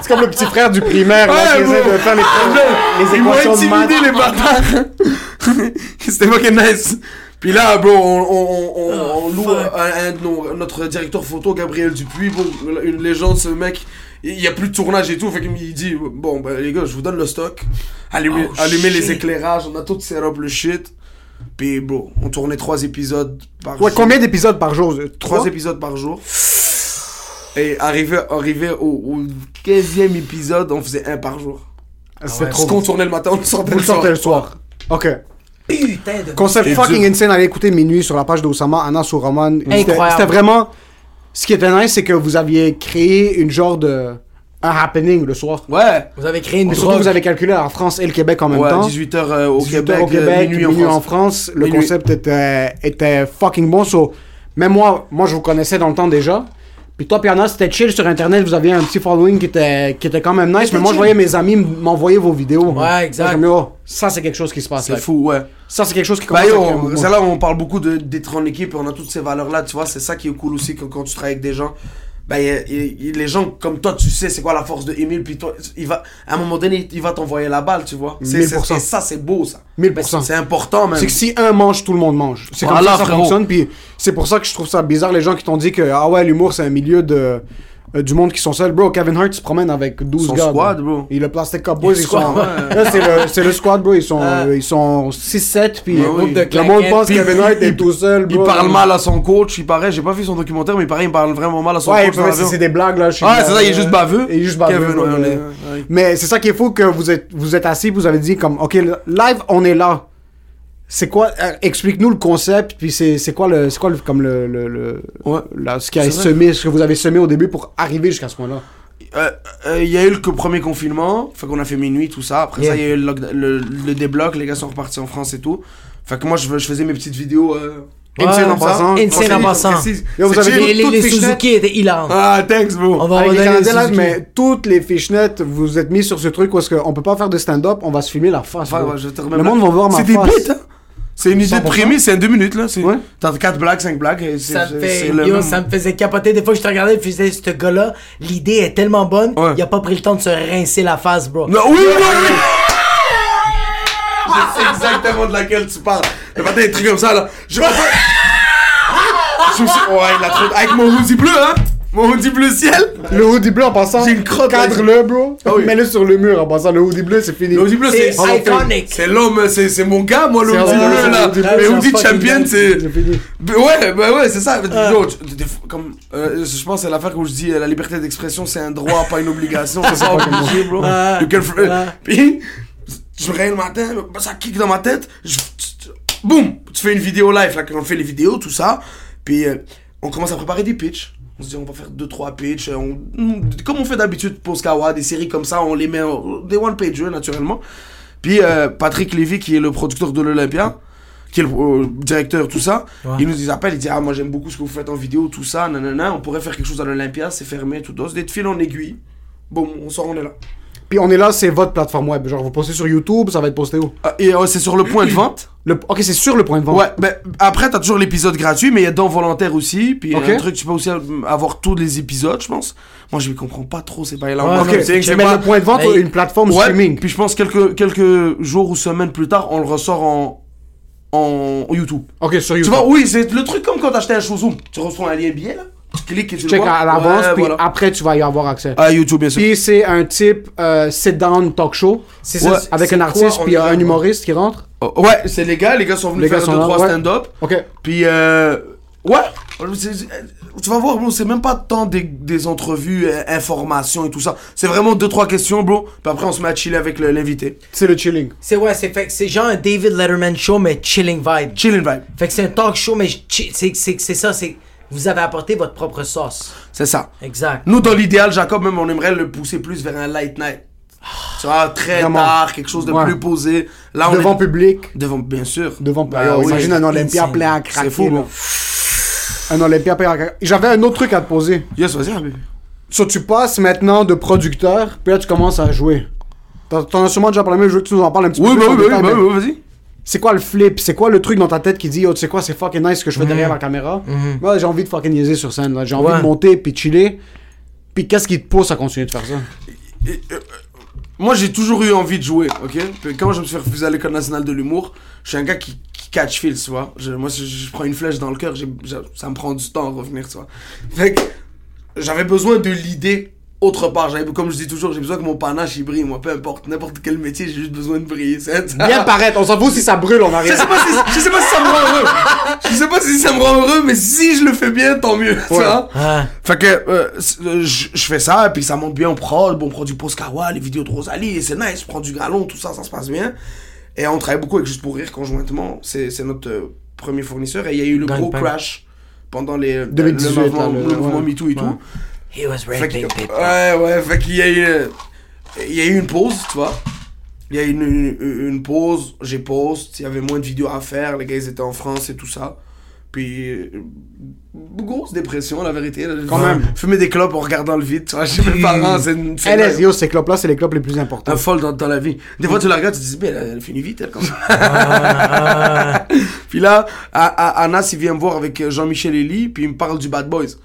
C'est comme le petit frère du primaire là, Ouais, qui essaie bro. de faire les, les Ils m'ont équations de maths. intimidé les bâtards C'était fucking nice Puis là, bro, on, on, on, on- on loue un de nos- notre directeur photo, Gabriel Dupuis, bon, une légende, ce mec. Il y a plus de tournage et tout, fait qu'il dit Bon, ben les gars, je vous donne le stock. Allumez, Oh, allumez les éclairages, on a tout set up le shit. Puis, bro, on tournait trois épisodes par Ouais, jour. combien d'épisodes par jour Trois Trois épisodes par jour. Et arrivé, arrivé au, au 15e épisode, on faisait un par jour. C'est Parce trop. qu'on tournait le matin, on le sortait Vous le soir. le soir. Ok. Putain de Concept fucking dur. insane. Allez écouter Minuit sur la page d'Osama, Anna sur Roman. C'était- Incroyable. C'était vraiment. Ce qui était nice, c'est que vous aviez créé une genre de. Un happening le soir. Ouais. Vous avez créé une Mais surtout, drogue. vous avez calculé en France et le Québec en même Ouais, temps. 18h au 18 Québec, heures au Québec, euh, minuit, en France. Le Minuit. concept était, était fucking bon. So, même moi, moi, je vous connaissais dans le temps déjà. Puis toi, Piana, c'était chill sur Internet. Vous aviez un petit following qui était, qui était quand même nice. Mais moi, je voyais mes amis m'envoyer vos vidéos. Ouais, exact. Moi, je me dis, oh, ça, c'est quelque chose qui se passe C'est fou, ouais. Ça, c'est quelque chose qui Bah commence un mouvement. c'est là où on parle beaucoup d'être en équipe on a toutes ces valeurs-là, tu vois, c'est ça qui est cool aussi quand, quand tu travailles avec des gens. Y- les gens comme toi, tu sais c'est quoi la force de Emile, puis toi, il va, à un moment donné, il va t'envoyer la balle, tu vois. C'est- c'est- 1000%. Et ça, c'est beau, ça. 1000%. C'est important, même. C'est que si un mange, tout le monde mange. C'est comme ça que ça frérot. fonctionne. Puis c'est pour ça que je trouve ça bizarre les gens qui t'ont dit que ah ouais l'humour c'est un milieu de euh, du monde qui sont seuls. Bro, Kevin Hart se promène avec 12 Son gars. squad, bro. Et le Plastic Cup Boys, ils squad, sont. ouais. Là, c'est le, c'est le squad, bro. Ils sont, Ah. ils sont 6-7. Puis Ouais, oui. De le monde pense que Kevin Hart il- est tout seul, Il bro. parle mal à son coach, il paraît, j'ai pas vu son documentaire, mais il paraît, il parle vraiment mal à son Ouais, coach. il l'avion. c'est c'est des blagues là. sais Ouais, c'est ça, il est juste baveux. Il est juste baveux. Kevin, ouais, ouais. Mais c'est ça qui est fou que vous êtes, vous êtes assis, vous avez dit comme, ok, live, on est là. C'est quoi, euh, explique-nous le concept, puis c'est c'est quoi le, c'est quoi le, comme le, le, le- Ouais. la- ce qui a semé, ce que vous avez semé au début pour arriver jusqu'à ce point-là? Euh, euh, Il y a eu le premier confinement, fait qu'on a fait minuit, tout ça. Après Yeah. ça, il y a eu le, lockdown- le, le débloc, les gars sont repartis en France et tout. Fait que moi, je, je faisais mes petites vidéos. Euh, Ouais, insane en passant. Insane en passant. vous avez. Les, les, toutes les les Suzuki étaient hilarants. Ah, thanks, bro. On va Avec les Canadiens là, Suzuki. mais toutes les fichenettes, vous êtes mis sur ce truc est-ce qu'on peut pas faire de stand-up, on va se filmer la face. Ouais, je te Le monde là. va voir ma C'est des face. hein. C'est une idée de 100%. prémisse, c'est en deux minutes, là. C'est- Ouais. T'as 4 blagues, 5 blagues. et c'est- Ça me, c'est- fait, c'est le yo, même- ça me faisait capoter. Des fois, je te regardais et je faisais, ce gars-là, l'idée est tellement bonne, Ouais. il a pas pris le temps de se rincer la face, bro. Non, oui, oui, oui. Je sais exactement de laquelle tu parles. Le matin, des trucs comme ça, là. Je. Je me suis- Ouais, il a trop. Avec mon hoodie bleu, hein Mon hoodie bleu ciel Le hoodie bleu en passant. J'ai une crotte, là. Cadre-le, bro. Ah oui. Mets-le sur le mur en passant. Le hoodie bleu, c'est fini. Le hoodie bleu, c'est. Iconic. C'est l'homme, c'est c'est mon gars, moi, le hoodie bleu, là. un hoodie champion, c'est. Ouais, bah ouais, c'est ça. Fois, comme, euh, je pense que c'est l'affaire où je dis euh, la liberté d'expression, c'est un droit, pas une obligation. C'est ça, obligé, bro. Ah, ah. Puis, je me réveille le matin, ça kick dans ma tête. Je, boum, tu fais une vidéo live, là, quand on fait les vidéos, tout ça. Puis, euh, on commence à préparer des pitchs. On se dit, on va faire 2-3 pitchs. On, comme on fait d'habitude pour Skawa, des séries comme ça, on les met en, des one-page, naturellement. Puis, euh, Patrick Lévy, qui est le producteur de l'Olympia, qui est le euh, directeur, tout ça, Ouais. il nous il appelle, il dit, ah, moi j'aime beaucoup ce que vous faites en vidéo, tout ça, nanana, on pourrait faire quelque chose à l'Olympia, c'est fermé, tout ça. C'est de fil en aiguille. Bon, on sort, on est là. Puis on est là, c'est votre plateforme web. Genre, vous postez sur YouTube, ça va être posté où? Ah, Et euh, c'est sur le point de vente. le... Ok, c'est sur le point de vente. Ouais, ben après t'as toujours l'épisode gratuit, mais il y a dans volontaire aussi. Puis Ok. un truc, tu peux aussi avoir tous les épisodes, je pense. Moi, je comprends pas trop ces bails là. Ouais, Moi, Ok, comme c'est- c'est mais pas- le point de vente, Mais- une plateforme Ouais, streaming. Puis je pense quelques quelques jours ou semaines plus tard, on le ressort en en YouTube. Ok, sur Tu YouTube. vois, oui, c'est le truc comme quand t'achetais un showroom. Tu reçois un lien billet là, tu cliques et tu Check le vois. à l'avance, Ouais, puis voilà. après, tu vas y avoir accès. À YouTube, bien sûr. Puis c'est un type euh, sit-down talk show C'est Ouais. ça. avec c'est un artiste puis un humoriste qui rentre. Oh, ouais, c'est légal. Les gars sont venus Les gars faire sont deux trois ouais. stand-up. Ok. Puis, euh, ouais, tu vas voir, bro, c'est même pas tant des, des entrevues, euh, informations et tout ça. C'est vraiment deux, trois questions, bro. Puis après, on se met à chiller avec le- l'invité. C'est le chilling. C'est ouais, c'est fait c'est genre un David Letterman show mais chilling vibe. Chilling vibe. Fait que c'est un talk show mais chi- c'est c'est c'est ça, c'est vous avez apporté votre propre sauce. C'est ça. Exact. Nous, dans l'idéal, Jacob, même, on aimerait le pousser plus vers un light night. Tu vois, très Vraiment. tard, quelque chose de Ouais. plus posé. Là, on Devant est... public. Devant, bien sûr. Devant Bah Yo, oui. Imagine un Olympia plein à craquer. C'est fou. Un Olympia plein à craquer. J'avais un autre truc à te poser. Yes, vas-y. So, tu passes maintenant de producteur, puis là, tu commences à jouer. T'en as sûrement déjà parlé, mais je veux que tu nous en parles un petit Oui, peu bah plus. oui, bah oui, bah oui, vas-y. C'est quoi le flip? C'est quoi le truc dans ta tête qui dit, yo, tu sais quoi, c'est fucking nice ce que je fais derrière la caméra? Moi, j'ai envie de fucking niaiser sur scène. J'ai envie Ouais. de monter puis chiller. Puis qu'est-ce qui te pousse à continuer de faire ça? Et, euh, moi, j'ai toujours eu envie de jouer, ok? Puis quand je me suis refuser à l'école nationale de l'humour, je suis un gars qui, qui catch feels, tu vois. Je- moi, je, je prends une flèche dans le cœur, ça me prend du temps à revenir, tu vois. Fait que j'avais besoin de l'idée autre part. Comme je dis toujours, j'ai besoin que mon panache il brille, moi, peu importe, n'importe quel métier, j'ai juste besoin de briller. c'est- Bien paraître, on s'en fout si ça brûle en Je arrière. sais pas si, je sais pas si ça me rend heureux. Je sais pas si ça me rend heureux, mais si je le fais bien, tant mieux, tu Ouais. vois. Ouais. Fait que euh, euh, je je fais ça, et puis ça monte bien en prod, bon, on prend du Poscawa, les vidéos de Rosalie, et c'est nice, on prend du galon, tout ça, ça se passe bien. Et on travaille beaucoup avec Juste pour Rire conjointement, c'est notre euh, premier fournisseur, et il y a eu le Gagne gros crash pendant les, 2018, le mouvement, là, le- le mouvement ouais. MeToo et tout. He was Fait raping que- people. ouais, ouais, fait qu'il y a eu, il y a eu une pause, tu vois. Il y a eu une, une, une pause, j'ai post, il y avait moins de vidéos à faire, les gars ils étaient en France et tout ça. Puis, euh, grosse dépression, la vérité. là. Quand même. Fumer des clopes en regardant le vide, tu vois, chez mes parents, c'est une. c'est LS, yo, ces clopes-là, c'est les clopes les plus importantes. un folle dans, dans la vie. Des fois, tu la regardes, tu te dis, mais elle, elle finit vite, elle, comme ça. Ah, puis là, à, à- Anas, il vient me voir avec euh, Jean-Michel Elie, puis il me parle du Bad Boys.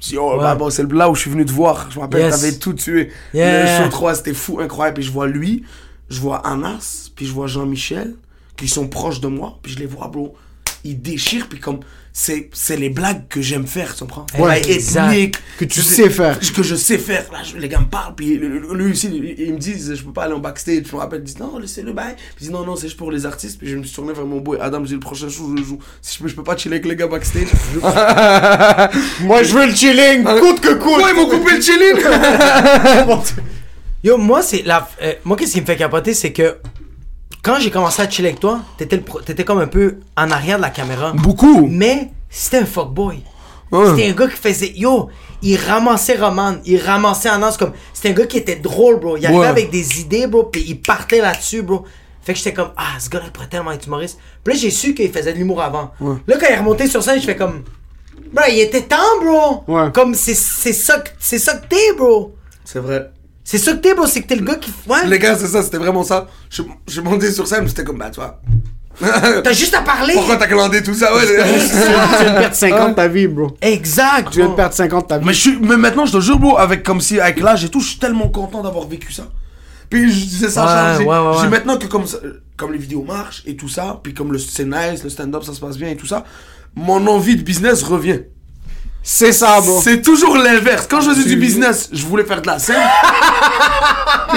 Je dis, oh, Ouais. Bad Boys, c'est là où je suis venu te voir. Je me rappelle, Yes. t'avais tout tué. Yeah. Le show 3, c'était fou, incroyable. Puis je vois lui, je vois Anas, puis je vois Jean-Michel, qui sont proches de moi, puis je les vois, bro. Ils déchirent, puis comme, c'est c'est les blagues que j'aime faire, tu comprends? Ouais, ethniques, Que tu je sais faire. que je sais faire. Là, je- les gars me parlent, puis le- le- lui aussi, ils me disent, je peux pas aller en backstage. Je me rappelle, ils disent, non, laissez-le bail. Puis ils disent, non, non, c'est juste pour les artistes. Puis je me suis tourné vers mon boy Adam, j'ai le prochain show, je le joue. Si je peux, je peux pas chiller avec les gars backstage. Moi, je veux le chilling, coûte que coûte. Ouais, ils m'ont coupé le chilling! Yo, moi, c'est la. euh, moi, qu'est-ce qui me fait capoter, c'est que quand j'ai commencé à chiller avec toi, t'étais, t'étais comme un peu en arrière de la caméra. Beaucoup! Mais c'était un fuckboy. Ouais. C'était un gars qui faisait. Yo, il ramassait Roman, il ramassait Anas comme. C'était un gars qui était drôle, bro. Il arrivait Ouais. avec des idées, bro, puis il partait là-dessus, bro. Fait que j'étais comme, ah, ce gars-là il pourrait tellement être humoriste. Puis là, j'ai su qu'il faisait de l'humour avant. Là, quand il est remonté sur scène, je fais comme, bro, il était temps, bro. Ouais. Comme, c'est, c'est ça, c'est ça que t'es, bro. C'est vrai. C'est ça que t'es, bro. C'est que t'es le gars qui. Ouais. Les gars, c'est ça, c'était vraiment ça. Je, je montais sur scène, c'était comme, bah, tu vois. T'as juste à parler. Pourquoi t'as clandé tout ça? Ouais, Tu viens de perdre 50 ans de ta vie, bro. Exact. Tu viens de perdre 50 ans de ta vie. Mais, je suis, mais maintenant, je te jure, bro, avec comme si, avec l'âge et tout, je suis tellement content d'avoir vécu ça. Puis je disais ça, Ouais, ouais, ouais, j'ai ouais. maintenant que comme, ça- comme les vidéos marchent et tout ça, puis comme le c'est nice, le stand-up ça se passe bien et tout ça, mon envie de business revient. C'est ça, bro. C'est toujours l'inverse. Quand je faisais du business, je voulais faire de la scène.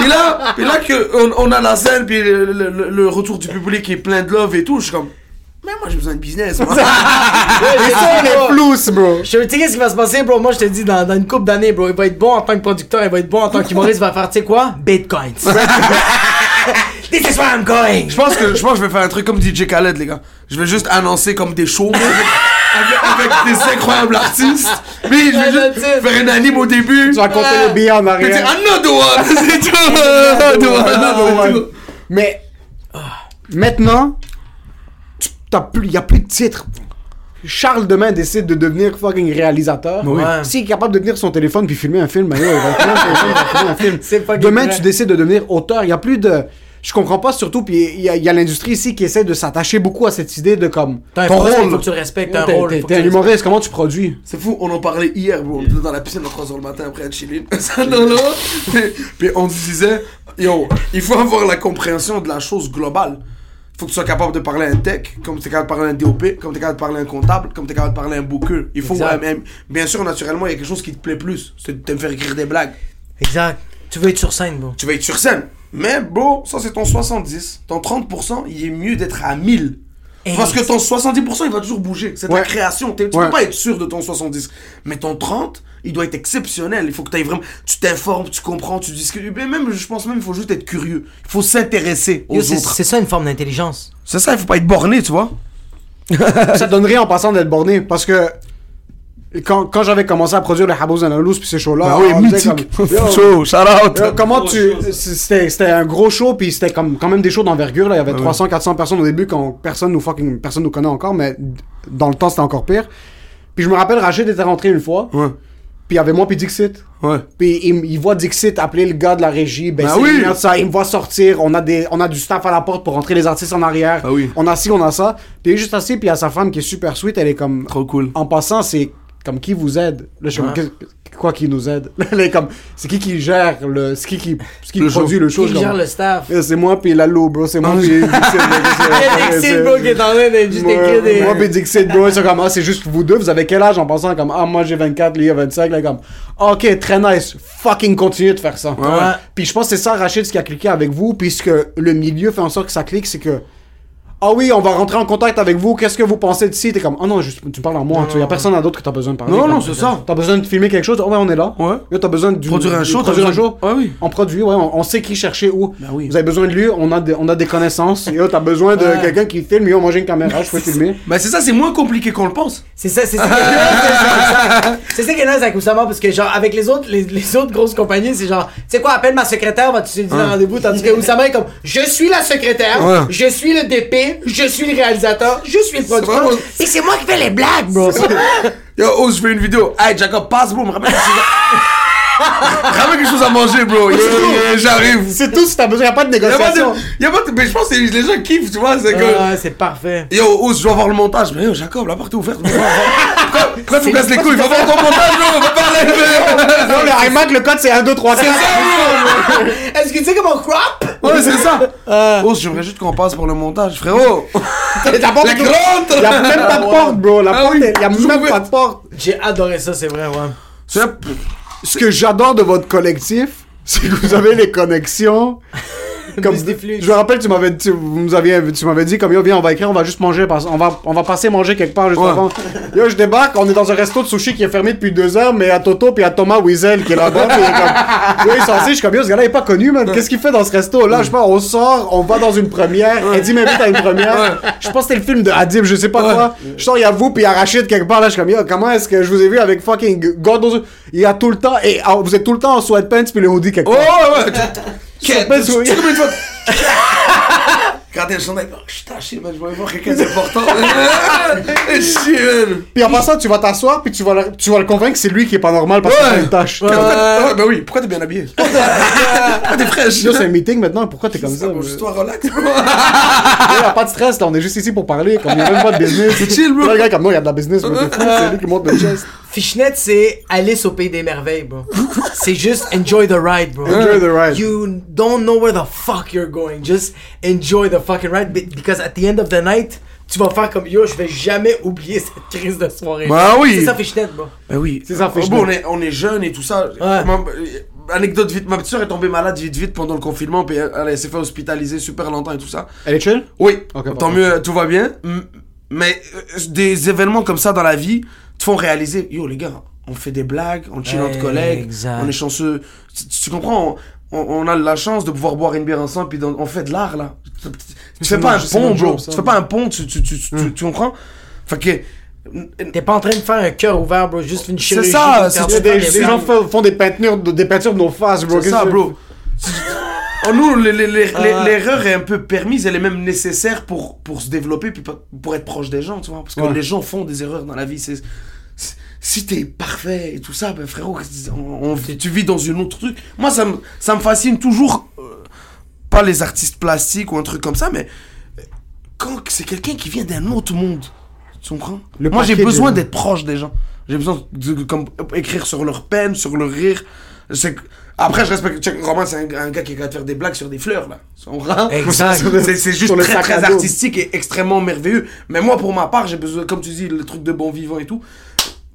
et là, et là que on, on a la scène, puis le, le- le- le retour du public est plein de love et tout, je suis comme, mais moi j'ai besoin de business. moi. Et ça, les flous, bro. Je te dis qu'est-ce qui va se passer, bro? Moi, je te dis, dans, dans une couple d'années, bro, il va être bon en tant que producteur, il va être bon en tant qu'humoriste, il va faire, tu sais quoi? Bitcoins. This is where I'm going. Je pense que je pense que je vais faire un truc comme DJ Khaled, les gars. Je vais juste annoncer comme des shows avec, avec des incroyables artistes. Mais je vais Ouais, juste faire une anime au début. Tu vas compter les billets en Puis dire arrière. another one, c'est tout. Another one, another one. Mais ah, maintenant, tu- t'as plus, y a plus de titre. Charles demain décide de devenir fucking réalisateur. Oui. S'il est capable de tenir son téléphone puis filmer un film, ben, il va il filmer un film. Demain, vrai. tu décides de devenir auteur. Il y a plus de. Je comprends pas surtout, puis il y a, il y a l'industrie ici qui essaie de s'attacher beaucoup à cette idée de comme. T'as un ton rôle. faut que tu respectes, un rôle. T'es un humoriste, comment tu produis? C'est fou, on en parlait hier, bro. On était dans la piscine à 3h le matin après être chillé. Ça, non, non. Puis, on se disait, yo, il faut avoir la compréhension de la chose globale. Faut que tu sois capable de parler à un tech, comme tu es capable de parler à un DOP, comme tu es capable de parler à un comptable, comme tu es capable de parler à un booker. Il faut, euh, même- bien sûr, naturellement, il y a quelque chose qui te plaît plus. C'est de te faire écrire des blagues. Exact. Tu veux être sur scène, bro. Tu vas être sur scène. Mais, bro, ça c'est ton 70. Ton 30%, il est mieux d'être à 1000. Et- Parce que ton 70%, il va toujours bouger. C'est ta Ouais. création. T'es- Tu Ouais. peux pas être sûr de ton 70. Mais ton 30, il doit être exceptionnel. Il faut que tu vraiment. Tu t'informes, tu comprends, tu discutes. Mais même, je pense même, il faut juste être curieux. Il faut s'intéresser aux Yo, c'est autres. c'est ça une forme d'intelligence. C'est ça, il faut pas être borné, tu vois. ça donne rien en passant d'être borné parce que quand, quand j'avais commencé à produire le Habos and Loose puis ces shows-là, Bah oui, mythique. comme, Yo, Show, shout out. comment tu c'était c'était un gros show puis c'était comme quand même des shows d'envergure là il y avait 300 400 personnes au début quand personne nous fucking personne nous connaît encore mais dans le temps c'était encore pire puis je me rappelle Rachid était rentré une fois Ouais, puis il y avait moi puis Dixit ouais. puis il, il voit Dixit appeler le gars de la régie, ben Ah c'est oui. ça, il me voit sortir, on a des on a du staff à la porte pour rentrer les artistes en arrière. Ah oui. On a ci, on a ça. Puis il est juste assis, puis il y a sa femme qui est super sweet, elle est comme Trop cool. en passant, c'est comme qui vous aide? Là, je suis comme, quoi qui nous aide? Est comme c'est qui qui gère le c'est qui qui, c'est qui Le produit le show Qui gère comme, le staff? Eh, C'est moi puis Lalo, bro, c'est moi puis Dixit. bro, c'est- qui est en train de juste moi, écrire des. moi pis Dixit, bro, sont comme, ah, c'est juste vous deux, vous avez quel âge en pensant comme, ah, moi j'ai 24, lui il a 25, là, comme, ok, très nice, fucking continuez de faire ça. Ouais. Puis je pense que c'est ça, Rachid, ce qui a cliqué avec vous, puisque le milieu fait en sorte que ça clique, c'est que, ah oui, on va rentrer en contact avec vous, qu'est-ce que vous pensez de ci? T'es comme, oh non, juste, tu parles à moi, il y a personne d'autre que t'as besoin de parler. Non, non, c'est ça. T'as besoin de filmer quelque chose, oh ouais, on est là. Ouais. Là, t'as besoin de Produire un show, produire un show. Ouais, oui. On produit, ouais, on, on sait qui chercher où. Ben oui. Vous avez besoin de lui, on a des, on a des connaissances. Yo, t'as besoin de Ouais. quelqu'un qui filme, yo, moi j'ai une caméra, je peux filmer. Ben c'est ça, c'est moins compliqué qu'on le pense. C'est ça, c'est ça. qui est nice, C'est ça qui est nice avec Oussama parce que genre avec les autres, les, les autres grosses compagnies, c'est genre, tu sais quoi, appelle ma secrétaire, on va te dire un rendez-vous, tandis que Oussama est comme, je suis la secrétaire, je suis le DP, je suis le réalisateur, je suis le producteur, et c'est moi qui fais les blagues, bro. Yo, oh, je fais une vidéo. Hey, Jacob, passe, bro, me rappelle. Ramène quelque chose à manger, bro. J'arrive. C'est tout si t'as besoin, y a pas de Y'a pas négociation. de. Y'a pas de. Mais je pense que les gens kiffent, tu vois. C'est que. Ouais, c'est parfait. Yo, Ous, je dois voir le montage. Mais yo, Jacob, la porte est ouverte. Pourquoi, tu me casses les couilles? Va voir ton montage, bro. Va parler. Non, le iMac, le code c'est 1, 2, 3, 4. Est-ce que tu sais comment crop? Ouais, c'est ça. Ous, j'aimerais juste qu'on passe pour le montage, frérot. La porte, La grande. même pas de porte, bro. La Ah porte, oui, est- y a toujours même pas de porte. J'ai adoré ça, c'est vrai, ouais. Ce que j'adore de votre collectif, c'est que vous avez les connexions. Comme, je me rappelle, tu m'avais, tu, nous aviez, tu m'avais dit comme yo viens on va écrire, on va juste manger, on va, on va passer manger quelque part juste Ouais. avant. Yo je débarque, on est dans un resto de sushi qui est fermé depuis deux heures, mais à Toto puis à Thomas Wiesel qui est là-bas, puis il est comme, yo il s'en je suis comme yo ce gars-là il est pas connu man, qu'est-ce qu'il fait dans ce resto là, je sais pas, on sort, on va dans une première, Eddie m'invite à une première, je pense que c'était le film de Adib, je sais pas quoi, je sors il y a vous puis il y a Rachid quelque part là, je suis comme yo comment est-ce que je vous ai vu avec fucking Gordo, il y a tout le temps et ah, vous êtes tout le temps en sweatpants puis le hoodie quelque Oh, part. ouais, ouais. Qu'est- pas Tu sourire. tu sais combien de fois. Regardez le chandail. Oh, je suis taché, man. Je vais voir quelqu'un d'important. Chier, man. Puis en passant, tu vas t'asseoir, puis tu vas, le, tu vas le convaincre que c'est lui qui est pas normal parce qu'il a une tâche. Pourquoi- Ouais, bah oui, pourquoi t'es bien habillé? Pourquoi t'es fraîche? C'est un meeting maintenant, pourquoi t'es comme ça? Juste toi, relax. Pas de stress, là, on est juste ici pour parler, comme il y a même pas de business. C'est chill, bro. Le gars, comme non, il y a de la business, c'est lui qui monte le chest. Fishnet, c'est Alice au pays des merveilles, bro. c'est juste enjoy the ride, bro. Enjoy the ride. You don't know where the fuck you're going. Just enjoy the fucking ride be- because at the end of the night, tu vas faire comme yo, je vais jamais oublier cette crise de soirée. Bah oui. C'est ça Fishnet, bro. Ben oui. C'est ça, Oh, Fishnet. bon, on est, on est jeunes et tout ça. Ouais. Ma- anecdote vite, ma petite soeur est tombée malade vite vite pendant le confinement, puis elle, elle s'est fait hospitaliser super longtemps et tout ça. Elle est chill? Oui, Ok, tant mieux, tout va bien. Mais euh, des événements comme ça dans la vie te font réaliser, yo les gars, on fait des blagues, on chill entre collègues, Exact. on est chanceux. Tu, tu comprends on, on a la chance de pouvoir boire une bière ensemble, puis on fait de l'art là. Tu, tu- tu fais pas un pont, bro. ça. Tu fais pas un pont, tu, tu, tu, tu, tu comprends? Fait que. T'es pas en train de faire un cœur ouvert, bro. Juste une chirurgie. ça, c'est- faire Il y a du des, bien. ces gens font, font des peintures, de- des peintures de nos faces, bro. C'est ça, bro. Oh, nous, les- les- les- les- Ah. l'erreur est un peu permise, elle est même nécessaire pour, pour se développer, puis pour- pour être proche des gens, tu vois. Parce que Ouais. les gens font des erreurs dans la vie. C'est- si t'es parfait et tout ça, ben frérot, on- on- tu vis dans une autre truc. Moi, ça me, ça me fascine toujours, euh, pas les artistes plastiques ou un truc comme ça, mais euh, quand c'est quelqu'un qui vient d'un autre monde, tu comprends Le Moi, j'ai besoin de- d'être proche des gens. J'ai besoin de, de- comme, écrire sur leur peine, sur leur rire. Après, je respecte. Roman, c'est un, un gars qui est capable de faire des blagues sur des fleurs, là. C'est juste très, très artistique et extrêmement merveilleux. Mais moi, pour ma part, j'ai besoin, comme tu dis, le truc de bon vivant et tout.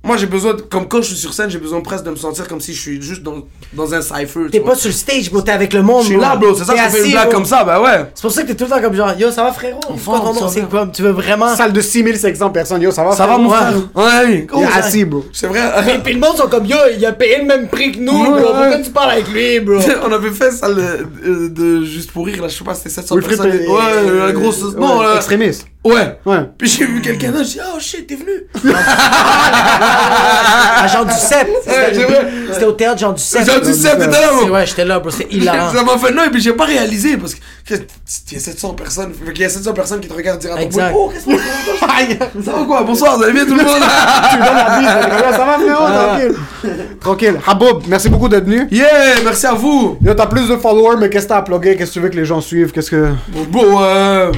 Moi, j'ai besoin, de- comme quand je suis sur scène, j'ai besoin presque de me sentir comme si je suis juste dans, dans un cypher. T'es pas sur le stage, bro. T'es avec le monde, Je suis là, bro. C'est ça, fais assis, une blague bro. comme ça, bah ouais. C'est pour ça que t'es tout le temps comme genre, yo, ça va, frérot? Nom? ça C'est va. quoi? Tu veux vraiment. Salle de 6500 personnes, yo, ça va? Ça va, frère? mon Ouais. frère Ouais, oui. Il est Oh, assis, bro. C'est vrai. Et puis le monde sont comme, yo, il a payé le même prix que nous, Ouais, bro. ouais. Pourquoi tu parles avec lui, bro? on avait fait ça le- euh, de juste pour rire là, je sais pas, c'était 700 Wilfried personnes. Pe- Ouais, la grosse. non, là. Extrémiste. Ouais. Ouais. Puis j'ai vu quelqu'un là, j'ai dit, oh shit, t'es venu. À Jean Duceppe. Ouais, c'est vrai. C'était au théâtre Jean Duceppe. Jean Duceppe, t'étais là. Ouais, j'étais là, bro. C'est hilarant. Ça m'a fait non, et puis j'ai pas réalisé parce que il y a 700 personnes, fait qu'il y a 700 personnes qui te regardent dire à ton oh, qu'est-ce que c'est Ça va quoi? Bonsoir, vous allez bien tout le monde? Tu donnes la bise, ça va, frérot? Tranquille. Tranquille. Haboub, merci beaucoup d'être venu. Yeah, merci à vous. Yo, t'as plus de followers, mais qu'est-ce que t'as à plugger? Qu'est-ce que tu veux que les gens suivent? Qu'est-ce que. Bon, bon, euh,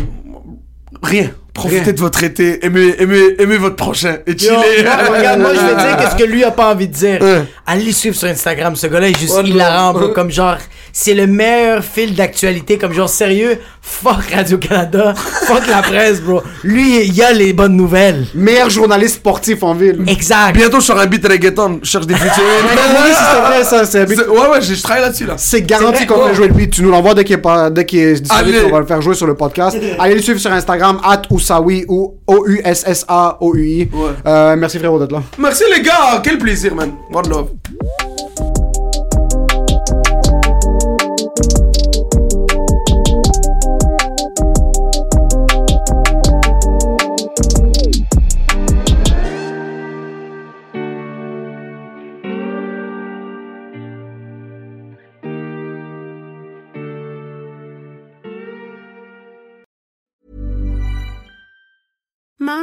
rien. Profitez Rien. de votre été, aimez, aimez, aimez votre prochain et chillez. moi, regarde, moi, je vais dire qu'est-ce que lui a pas envie de dire. Ouais. Allez le suivre sur Instagram. Ce gars-là est juste Ouais, hilarant, bro. Comme genre, c'est le meilleur fil d'actualité. Comme genre, sérieux, fuck Radio-Canada, fuck la presse, bro. Lui, il a les bonnes nouvelles. Meilleur journaliste sportif en ville. Exact. Bientôt, je sors un beat reggaeton, je cherche des featuring. Oui, si c'est vrai, ça, c'est Ouais, ouais, je travaille là-dessus là. C'est garanti qu'on oh. va jouer le beat. Tu nous l'envoies dès qu'il est, pas, dès qu'il est disponible, on va le faire jouer sur le podcast. Allez le suivre sur Instagram, at Oussaoui ou O-U-S-S-A-O-U-I. Ouais. Euh, merci frérot d'être là. Merci les gars, quel plaisir, man. One love.